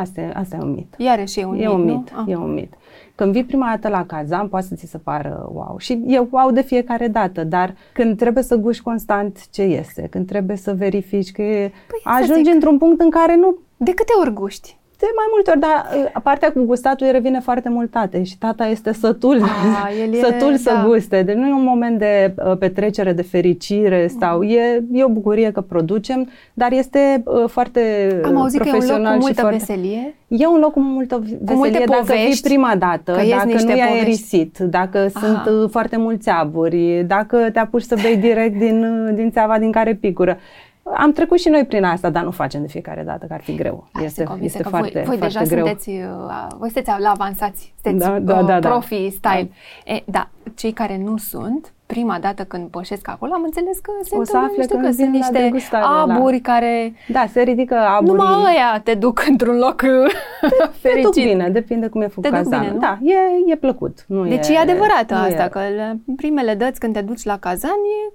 S2: Asta e, asta e un mit.
S1: Iarăși e un
S2: e
S1: mit,
S2: un
S1: nu?
S2: mit,
S1: Ah.
S2: e un mit. Când vii prima dată la Kazan, poate să ți se pară wow. Și e wow de fiecare dată, dar când trebuie să guși constant ce iese, când trebuie să verifici că e,
S1: Păi, să
S2: ajungi
S1: zic.
S2: într-un punct în care nu
S1: De câte ori guști?
S2: De mai multe ori, dar uh, partea cu gustatul îi revine foarte mult tate și tata este sătul,
S1: A, el e-
S2: sătul să
S1: da.
S2: guste. Deci nu e un moment de uh, petrecere, de fericire sau e, e o bucurie că producem, dar este uh, foarte
S1: Am auzit că e un loc
S2: profesional
S1: cu
S2: și
S1: multă
S2: foarte...
S1: veselie.
S2: E un loc cu multă veselie
S1: multe
S2: dacă vii
S1: povești,
S2: prima dată,
S1: că ies
S2: dacă
S1: niște
S2: nu e
S1: povești.
S2: aerisit, dacă
S1: Aha.
S2: sunt uh, foarte mulți aburi, dacă te apuci să bei direct din, uh, din țeava din care picură. Am trecut și noi prin asta, dar nu facem de fiecare dată, că ar fi greu.
S1: Hai,
S2: este
S1: sunt convinsă
S2: este
S1: că
S2: foarte,
S1: voi, voi
S2: foarte
S1: deja
S2: greu.
S1: sunteți, uh, voi sunteți la avansați, sunteți
S2: Da, da,
S1: uh,
S2: da, da.
S1: profi, style. E, da, cei care nu sunt, prima dată când pășesc acolo, am înțeles că se
S2: O să
S1: întâmplă
S2: afle
S1: niște,
S2: când
S1: că
S2: vin
S1: sunt
S2: la
S1: niște
S2: degustare, la-
S1: aburi care
S2: Da, se ridică aburii.
S1: numai ăia te duc într-un loc uh,
S2: Te duc
S1: fericit.
S2: bine, depinde cum e făcut
S1: Te duc
S2: cazanul.
S1: bine, nu?
S2: Da, e, e plăcut. Nu
S1: Deci
S2: e,
S1: e adevărată
S2: nu
S1: asta,
S2: e
S1: că la primele dăți când te duci la cazan e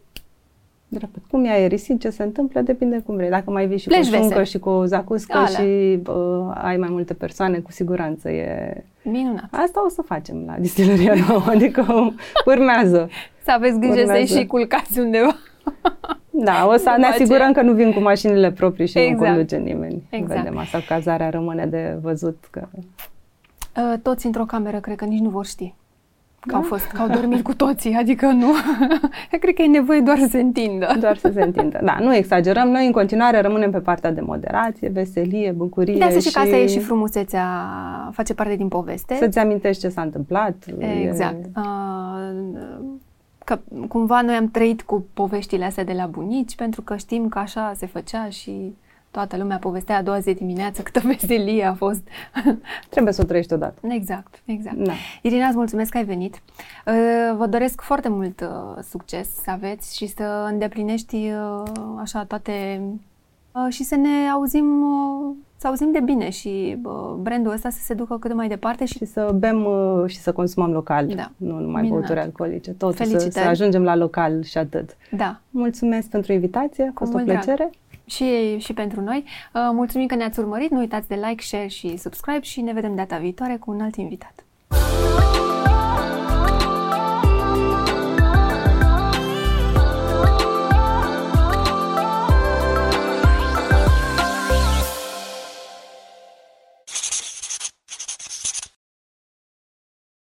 S2: drept. Cum e aerisit, ce se întâmplă, depinde cum vrei. Dacă mai vii și
S1: Pleci
S2: cu o șuncă
S1: vesel.
S2: și cu o zacuscă
S1: Alea.
S2: și uh, ai mai multe persoane, cu siguranță e...
S1: minunat.
S2: Asta o să facem la distilleria nouă, adică urmează.
S1: Să aveți grijă să
S2: Urmează.
S1: ieși și culcați undeva.
S2: Da, o să
S1: După
S2: ne
S1: aceea.
S2: asigurăm că nu vin cu mașinile proprii și
S1: Exact.
S2: nu conduce nimeni.
S1: Exact.
S2: Vedem asta, cazarea rămâne de văzut. Că...
S1: Uh, Toți într-o cameră, cred că nici nu vor ști. Că
S2: Da.
S1: au fost, că au dormit cu toții, adică nu. cred că e nevoie doar să se întindă.
S2: Doar să se întindă. Da, nu exagerăm. Noi în continuare rămânem pe partea de moderație, veselie, bucurie
S1: De asta și
S2: și
S1: că asta e și frumusețea, face parte din poveste.
S2: Să-ți amintești ce s-a întâmplat.
S1: Exact.
S2: E...
S1: Uh, Că cumva noi am trăit cu poveștile astea de la bunici, pentru că știm că așa se făcea și toată lumea povestea a doua zi dimineață câtă veselie a fost.
S2: Trebuie să o trăiești odată.
S1: exact, exact.
S2: Da.
S1: Irina, îți mulțumesc că ai venit. Uh, Vă doresc foarte mult uh, succes să aveți și să îndeplinești uh, așa toate uh, și să ne auzim uh, să auzim de bine și uh, brandul ăsta să se ducă cât mai departe și
S2: Și să bem uh, și să consumăm local,
S1: Da.
S2: nu numai
S1: Minunat.
S2: băuturi alcoolice. Totul să,
S1: Felicitări.
S2: să ajungem la local și atât.
S1: da,
S2: Mulțumesc pentru invitație, a
S1: Cu
S2: fost o
S1: mult drag și, și pentru noi. Uh, mulțumim că ne-ați urmărit, nu uitați de like, share și subscribe și ne vedem data viitoare cu un alt invitat.